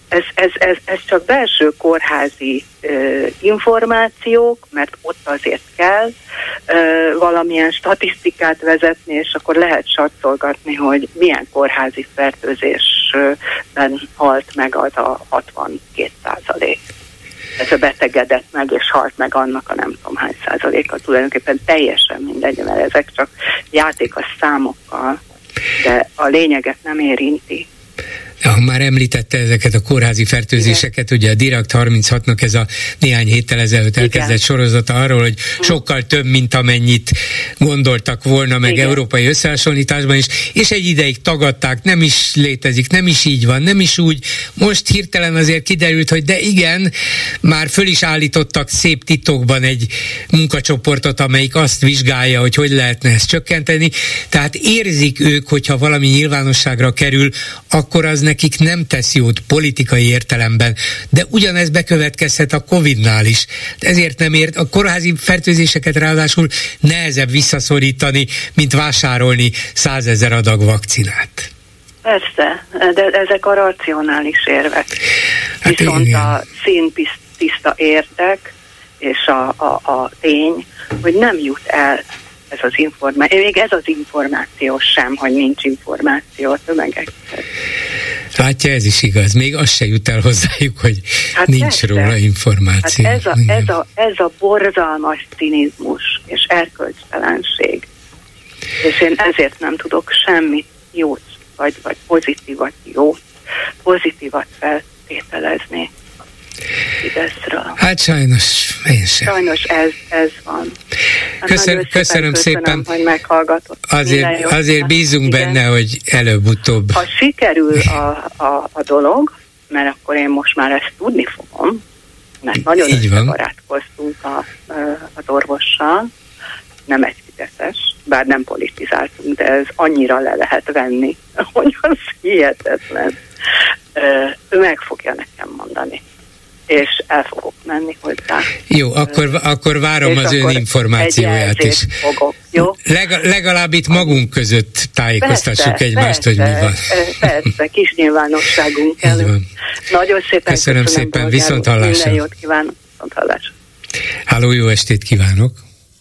Ez, ez, ez, ez csak belső kórházi ö, információk, mert ott azért kell ö, valamilyen statisztikát vezetni, és akkor lehet satszolgatni, hogy milyen kórházi fertőzésben halt meg az a 62 százalék. Ez a betegedett meg, és halt meg annak a nem tudom hány százaléka. Tulajdonképpen teljesen mindegy, mert ezek csak játék a számokkal, de a lényeget nem érinti ha már említette ezeket a kórházi fertőzéseket, Igen. ugye a Dirakt 36-nak ez a néhány héttel ezelőtt elkezdett Igen. sorozata arról, hogy sokkal több, mint amennyit gondoltak volna meg Igen. európai összehasonlításban is, és egy ideig tagadták, nem is létezik, nem is így van, nem is úgy. Most hirtelen azért kiderült, hogy de igen, már föl is állítottak szép titokban egy munkacsoportot, amelyik azt vizsgálja, hogy hogy lehetne ezt csökkenteni. Tehát érzik ők, hogyha valami nyilvánosságra kerül, akkor az nekik nem tesz jót politikai értelemben, de ugyanez bekövetkezhet a Covid-nál is. Ezért nem ért, a kórházi fertőzéseket ráadásul nehezebb visszaszorítani, mint vásárolni százezer adag vakcinát. Persze, de ezek a racionális érvek. Hát Viszont igen. a színtiszta értek és a, a, a tény, hogy nem jut el ez az információ, még ez az információ sem, hogy nincs információ a tömegekhez. Látja, ez is igaz. Még az se jut el hozzájuk, hogy hát nincs persze. róla információ. Hát ez, a, ez, a, ez a borzalmas cinizmus és erkölcstelenség. És én ezért nem tudok semmit jót, vagy, vagy pozitívat jót, pozitívat feltételezni Fideszről. Hát sajnos, én sem. Sajnos ez, ez van. Hát köszön, köszönöm, köszönöm szépen, hogy meghallgatott. Azért, azért bízunk Igen. benne, hogy előbb-utóbb. Ha sikerül [laughs] a, a, a dolog, mert akkor én most már ezt tudni fogom, mert nagyon összebarátkoztunk a, az orvossal, nem egy fizetes, bár nem politizáltunk, de ez annyira le lehet venni, [laughs] hogy az hihetetlen. Ő meg fogja nekem mondani és el fogok menni hozzá. Jó, akkor, akkor várom és az ön információját is. Fogok, jó? Leg, legalább itt magunk között tájékoztassuk persze, egymást, persze, hogy mi van. Persze, kis nyilvánosságunk [laughs] előtt. Nagyon szépen köszönöm, köszönöm szépen, viszont hallásra. Minden jót kívánok, viszont hallásra. Háló, jó estét kívánok!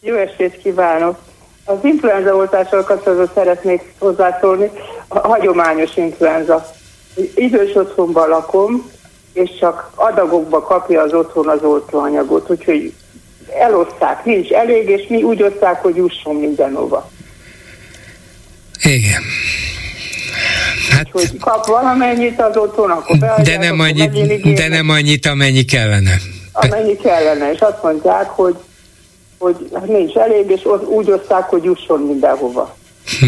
Jó estét kívánok! Az influenza oltással kapcsolatban szeretnék hozzászólni. A hagyományos influenza. Idős otthonban lakom, és csak adagokba kapja az otthon az oltóanyagot, úgyhogy eloszták, nincs elég, és mi úgy oszták, hogy jusson mindenhova. Igen. Hát, hogy kap valamennyit az otthon, akkor de nem, annyit, de nem annyit, amennyi kellene. Amennyi kellene, és azt mondják, hogy, hogy nincs elég, és úgy oszták, hogy jusson mindenhova. Hm.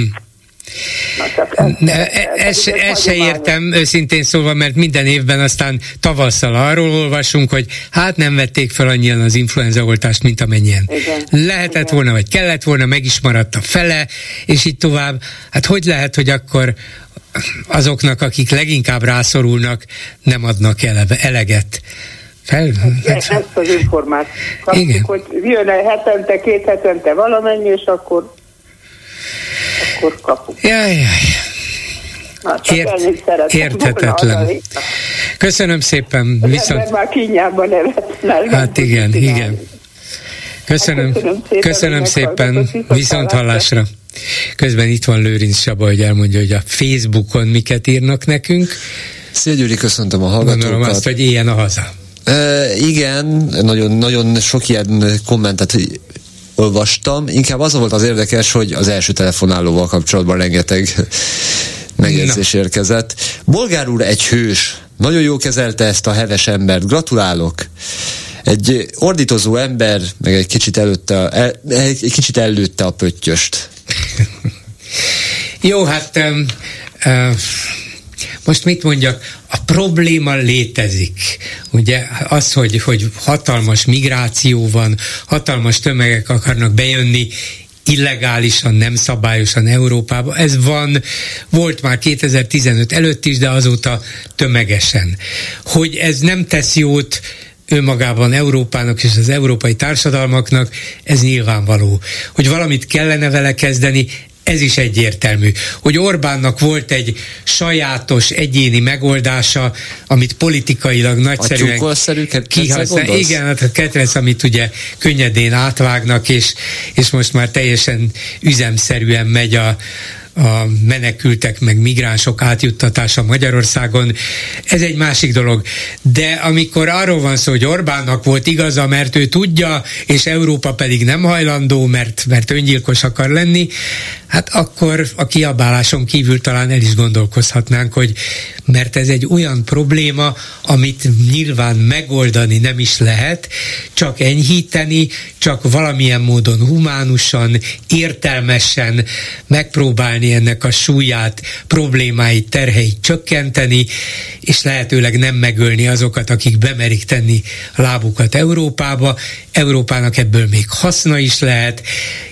Ezt e, se értem őszintén szólva, mert minden évben aztán tavasszal arról olvasunk, hogy hát nem vették fel annyian az influenza oltást, mint amennyien. Igen. Lehetett Igen. volna, vagy kellett volna, meg is maradt a fele, és így tovább. Hát hogy lehet, hogy akkor azoknak, akik leginkább rászorulnak, nem adnak eleve, eleget? Fel, hát, ezt az információt kapjuk, hogy jön hetente, két hetente valamennyi, és akkor akkor kapunk. Jaj, jaj. Ért, érthetetlen. Köszönöm szépen. Viszont... már kínjában nevet. Hát igen, igen. Köszönöm, köszönöm szépen, köszönöm szépen. viszont hallásra. Közben itt van Lőrinc Saba, hogy elmondja, hogy a Facebookon miket írnak nekünk. Szia Gyuri, köszöntöm a hallgatókat. Gondolom azt, hogy éljen a haza. E, igen, nagyon, nagyon sok ilyen kommentet olvastam. Inkább az volt az érdekes, hogy az első telefonálóval kapcsolatban rengeteg [laughs] megjegyzés Na. érkezett. Bolgár úr egy hős. Nagyon jó kezelte ezt a heves embert. Gratulálok. Egy ordítozó ember, meg egy kicsit előtte, el, egy kicsit előtte a pöttyöst. [laughs] jó, hát um, uh, most mit mondjak, a probléma létezik. Ugye az, hogy, hogy hatalmas migráció van, hatalmas tömegek akarnak bejönni, illegálisan, nem szabályosan Európába. Ez van, volt már 2015 előtt is, de azóta tömegesen. Hogy ez nem tesz jót önmagában Európának és az európai társadalmaknak, ez nyilvánvaló. Hogy valamit kellene vele kezdeni, ez is egyértelmű, hogy Orbánnak volt egy sajátos egyéni megoldása, amit politikailag nagyszerűen kihasznál. Igen, hát a ketrec, amit ugye könnyedén átvágnak, és, és most már teljesen üzemszerűen megy a, a menekültek meg migránsok átjuttatása Magyarországon, ez egy másik dolog. De amikor arról van szó, hogy Orbánnak volt igaza, mert ő tudja, és Európa pedig nem hajlandó, mert, mert öngyilkos akar lenni, hát akkor a kiabáláson kívül talán el is gondolkozhatnánk, hogy mert ez egy olyan probléma, amit nyilván megoldani nem is lehet, csak enyhíteni, csak valamilyen módon humánusan, értelmesen megpróbálni ennek a súlyát, problémáit, terheit csökkenteni, és lehetőleg nem megölni azokat, akik bemerik tenni lábukat Európába. Európának ebből még haszna is lehet,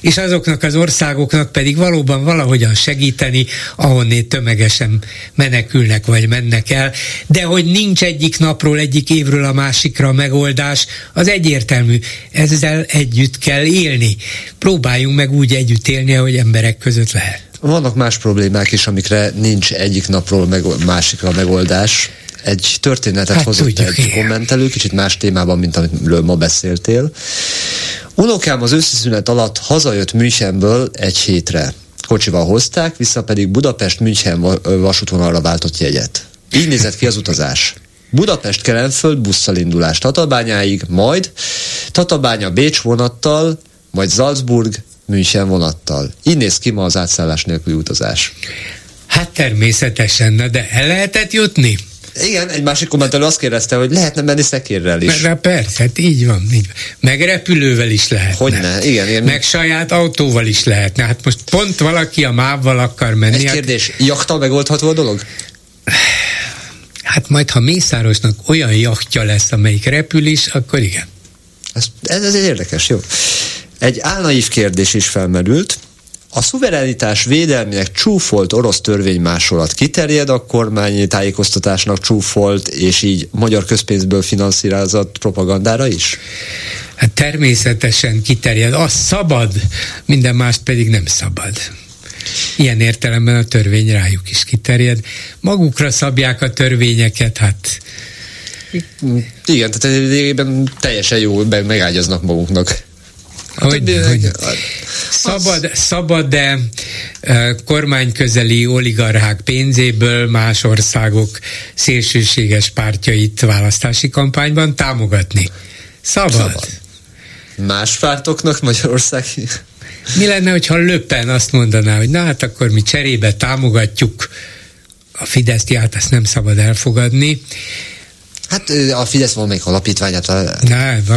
és azoknak az országoknak pedig valóban valahogyan segíteni, ahonnét tömegesen menekülnek vagy mennek el, de hogy nincs egyik napról, egyik évről a másikra a megoldás, az egyértelmű. Ezzel együtt kell élni. Próbáljunk meg úgy együtt élni, ahogy emberek között lehet. Vannak más problémák is, amikre nincs egyik napról meg, másikra megoldás. Egy történetet hát, hozott tudjuk, egy kommentelő, kicsit más témában, mint amiről ma beszéltél. Unokám az őszi szünet alatt hazajött Münchenből egy hétre. Kocsival hozták, vissza pedig Budapest-München vasútvonalra váltott jegyet. Így nézett ki az utazás. Budapest Kelenföld busszal indulás Tatabányáig, majd Tatabánya Bécs vonattal, majd Salzburg München vonattal. Így néz ki ma az átszállás nélküli utazás. Hát természetesen, de el lehetett jutni? Igen, egy másik kommentelő azt kérdezte, hogy lehetne menni szekérrel is. Na persze, hát így van, így van. Meg repülővel is lehetne. Hogyne, igen. igen. Meg saját autóval is lehetne. Hát most pont valaki a mávval akar menni. Egy hát- kérdés, hát... jaktal megoldható a dolog? Hát majd, ha Mészárosnak olyan jachtja lesz, amelyik repül is, akkor igen. Ez, ez, ez érdekes, jó. Egy álnaív kérdés is felmerült. a szuverenitás védelmének csúfolt orosz törvénymásolat kiterjed a kormányi tájékoztatásnak csúfolt, és így magyar közpénzből finanszírozott propagandára is? Hát természetesen kiterjed. Az szabad, minden mást pedig nem szabad. Ilyen értelemben a törvény rájuk is kiterjed. Magukra szabják a törvényeket, hát igen, tehát teljesen jó, megágyaznak maguknak. Hogy, többi, hogy szabad, szabad, de kormányközeli oligarchák pénzéből más országok szélsőséges pártjait választási kampányban támogatni. Szabad. szabad. Más pártoknak Magyarország mi lenne, hogyha Löppen azt mondaná, hogy na hát akkor mi cserébe támogatjuk a Fideszt, hát ezt nem szabad elfogadni, Hát a Fidesz valamelyik alapítványát... Na,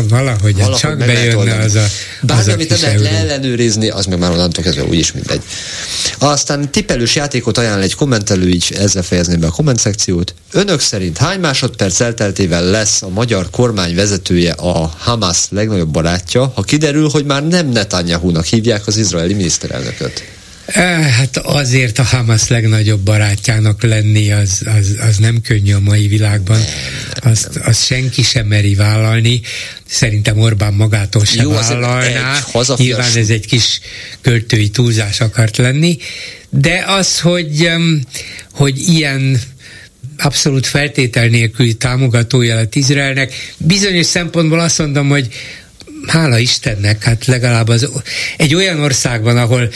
valahogy, valahogy csak bejönne az a Bármi, amit nem lehet leellenőrizni, az meg már onnantól kezdve úgyis mindegy. Aztán tippelős játékot ajánl egy kommentelő, így ezzel fejezném be a komment szekciót. Önök szerint hány másodperc elteltével lesz a magyar kormány vezetője a Hamas legnagyobb barátja, ha kiderül, hogy már nem Netanyahu-nak hívják az izraeli miniszterelnököt? Hát azért a Hamas legnagyobb barátjának lenni az, az, az nem könnyű a mai világban. Azt, azt senki sem meri vállalni. Szerintem Orbán magától sem Jó, vállalná. Nyilván ez egy kis költői túlzás akart lenni. De az, hogy, hogy ilyen abszolút feltétel nélküli támogatója lett Izraelnek, bizonyos szempontból azt mondom, hogy hála Istennek, hát legalább az, egy olyan országban, ahol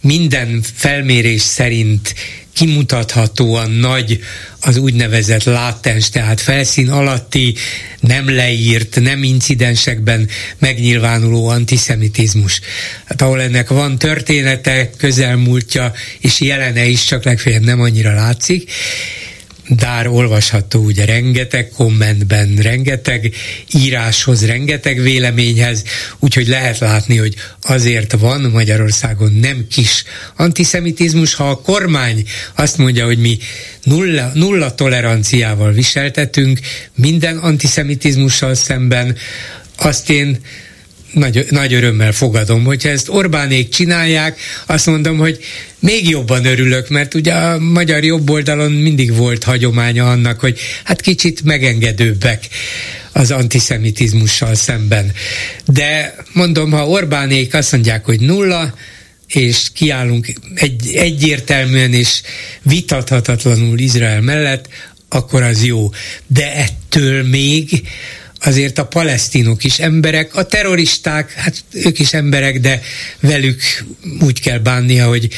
minden felmérés szerint kimutathatóan nagy az úgynevezett látens, tehát felszín alatti, nem leírt, nem incidensekben megnyilvánuló antiszemitizmus. Hát ahol ennek van története, közelmúltja és jelene is, csak legfeljebb nem annyira látszik, Dár olvasható ugye rengeteg kommentben, rengeteg íráshoz, rengeteg véleményhez, úgyhogy lehet látni, hogy azért van Magyarországon nem kis antiszemitizmus, ha a kormány azt mondja, hogy mi nulla, nulla toleranciával viseltetünk minden antiszemitizmussal szemben, azt én nagy, nagy örömmel fogadom. Hogyha ezt Orbánék csinálják, azt mondom, hogy még jobban örülök, mert ugye a magyar jobb oldalon mindig volt hagyománya annak, hogy hát kicsit megengedőbbek az antiszemitizmussal szemben. De mondom, ha Orbánék azt mondják, hogy nulla, és kiállunk egy, egyértelműen és vitathatatlanul Izrael mellett, akkor az jó. De ettől még azért a palesztinok is emberek, a terroristák, hát ők is emberek, de velük úgy kell bánnia, hogy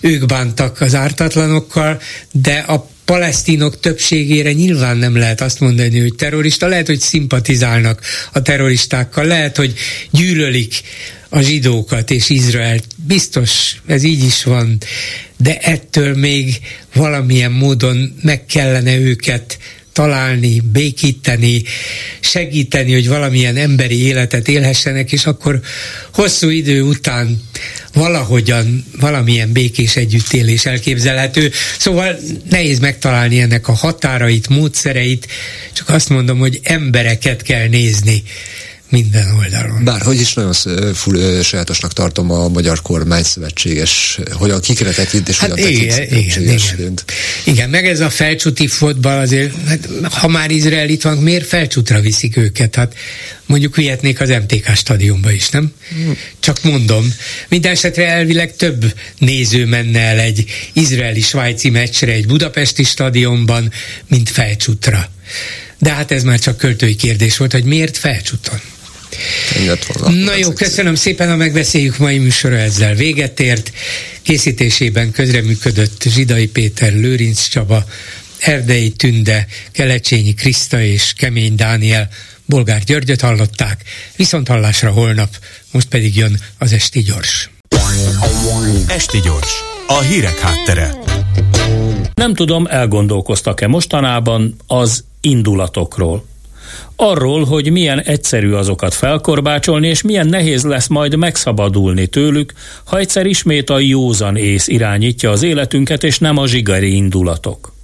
ők bántak az ártatlanokkal, de a palesztinok többségére nyilván nem lehet azt mondani, hogy terrorista, lehet, hogy szimpatizálnak a terroristákkal, lehet, hogy gyűlölik a zsidókat és Izraelt. Biztos, ez így is van, de ettől még valamilyen módon meg kellene őket találni, békíteni, segíteni, hogy valamilyen emberi életet élhessenek, és akkor hosszú idő után valahogyan valamilyen békés együttélés elképzelhető. Szóval nehéz megtalálni ennek a határait, módszereit, csak azt mondom, hogy embereket kell nézni minden oldalon. Bárhogy is nagyon full, sajátosnak tartom a magyar kormány szövetséges, hogyan kikre tekint és hát hogyan igen, tekint igen, igen. igen, meg ez a felcsúti fotball azért, hát, ha már Izrael itt van, miért felcsútra viszik őket? Hát mondjuk vihetnék az MTK stadionba is, nem? Csak mondom. Minden esetre elvileg több néző menne el egy izraeli-svájci meccsre egy budapesti stadionban, mint felcsútra. De hát ez már csak költői kérdés volt, hogy miért felcsúton. Na jó, köszönöm szépen, a megbeszéljük mai műsora ezzel. Véget ért. Készítésében közreműködött Zsidai Péter, Lőrinc Csaba, Erdei Tünde, Kelecsényi Kriszta és Kemény Dániel, Bolgár Györgyöt hallották, viszont hallásra holnap, most pedig jön az Esti Gyors. Esti Gyors, a hírek háttere. Nem tudom, elgondolkoztak-e mostanában az indulatokról arról, hogy milyen egyszerű azokat felkorbácsolni, és milyen nehéz lesz majd megszabadulni tőlük, ha egyszer ismét a józan ész irányítja az életünket, és nem a zsigari indulatok.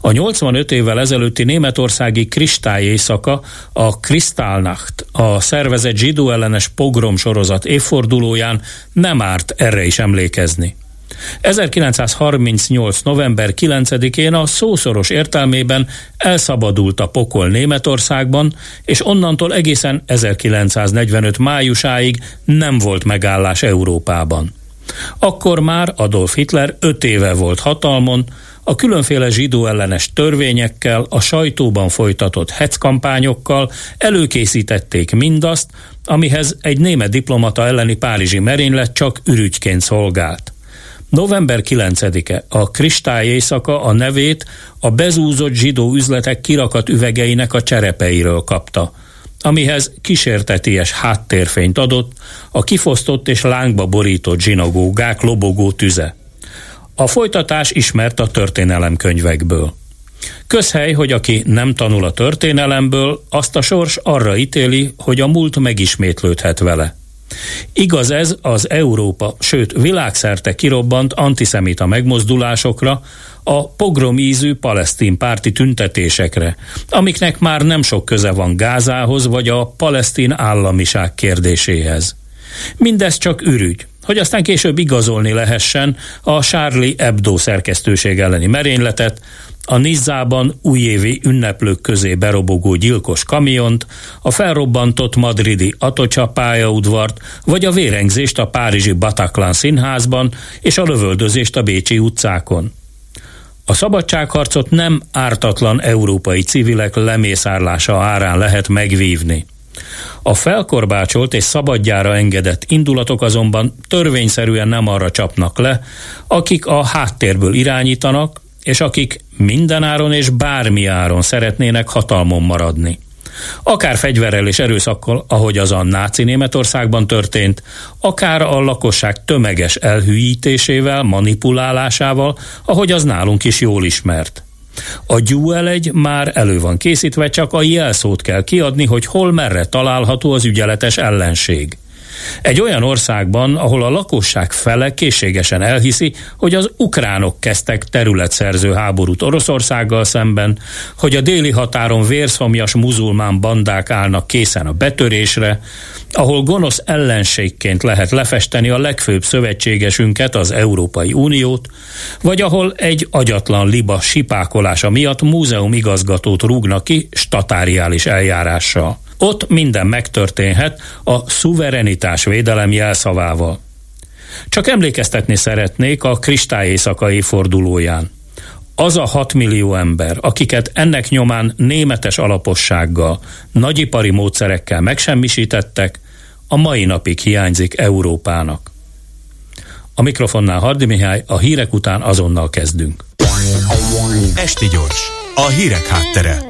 A 85 évvel ezelőtti németországi kristály éjszaka, a Kristallnacht, a szervezett zsidó ellenes pogrom sorozat évfordulóján nem árt erre is emlékezni. 1938. november 9-én a szószoros értelmében elszabadult a pokol Németországban, és onnantól egészen 1945. májusáig nem volt megállás Európában. Akkor már Adolf Hitler öt éve volt hatalmon, a különféle zsidó ellenes törvényekkel, a sajtóban folytatott hetzkampányokkal előkészítették mindazt, amihez egy német diplomata elleni párizsi merénylet csak ürügyként szolgált. November 9-e a Kristály éjszaka a nevét a bezúzott zsidó üzletek kirakat üvegeinek a cserepeiről kapta, amihez kísérteties háttérfényt adott a kifosztott és lángba borított zsinagógák lobogó tüze. A folytatás ismert a történelemkönyvekből. Közhely, hogy aki nem tanul a történelemből, azt a sors arra ítéli, hogy a múlt megismétlődhet vele. Igaz ez az Európa, sőt világszerte kirobbant antiszemita megmozdulásokra, a pogromízű palesztin párti tüntetésekre, amiknek már nem sok köze van Gázához vagy a palesztin államiság kérdéséhez. Mindez csak ürügy, hogy aztán később igazolni lehessen a Charlie Hebdo szerkesztőség elleni merényletet, a Nizzában újévi ünneplők közé berobogó gyilkos kamiont, a felrobbantott madridi Atocsa pályaudvart, vagy a vérengzést a párizsi Bataclan színházban és a lövöldözést a bécsi utcákon. A szabadságharcot nem ártatlan európai civilek lemészárlása árán lehet megvívni. A felkorbácsolt és szabadjára engedett indulatok azonban törvényszerűen nem arra csapnak le, akik a háttérből irányítanak, és akik mindenáron és bármi áron szeretnének hatalmon maradni. Akár fegyverrel és erőszakkal, ahogy az a náci Németországban történt, akár a lakosság tömeges elhűítésével, manipulálásával, ahogy az nálunk is jól ismert. A gyúel egy már elő van készítve, csak a jelszót kell kiadni, hogy hol merre található az ügyeletes ellenség. Egy olyan országban, ahol a lakosság fele készségesen elhiszi, hogy az ukránok kezdtek területszerző háborút Oroszországgal szemben, hogy a déli határon vérszomjas muzulmán bandák állnak készen a betörésre, ahol gonosz ellenségként lehet lefesteni a legfőbb szövetségesünket, az Európai Uniót, vagy ahol egy agyatlan liba sipákolása miatt múzeum igazgatót rúgnak ki statáriális eljárással. Ott minden megtörténhet a szuverenitás védelem jelszavával. Csak emlékeztetni szeretnék a kristály éjszakai fordulóján. Az a 6 millió ember, akiket ennek nyomán németes alapossággal, nagyipari módszerekkel megsemmisítettek, a mai napig hiányzik Európának. A mikrofonnál Hardi Mihály, a hírek után azonnal kezdünk. Esti gyors, a hírek háttere.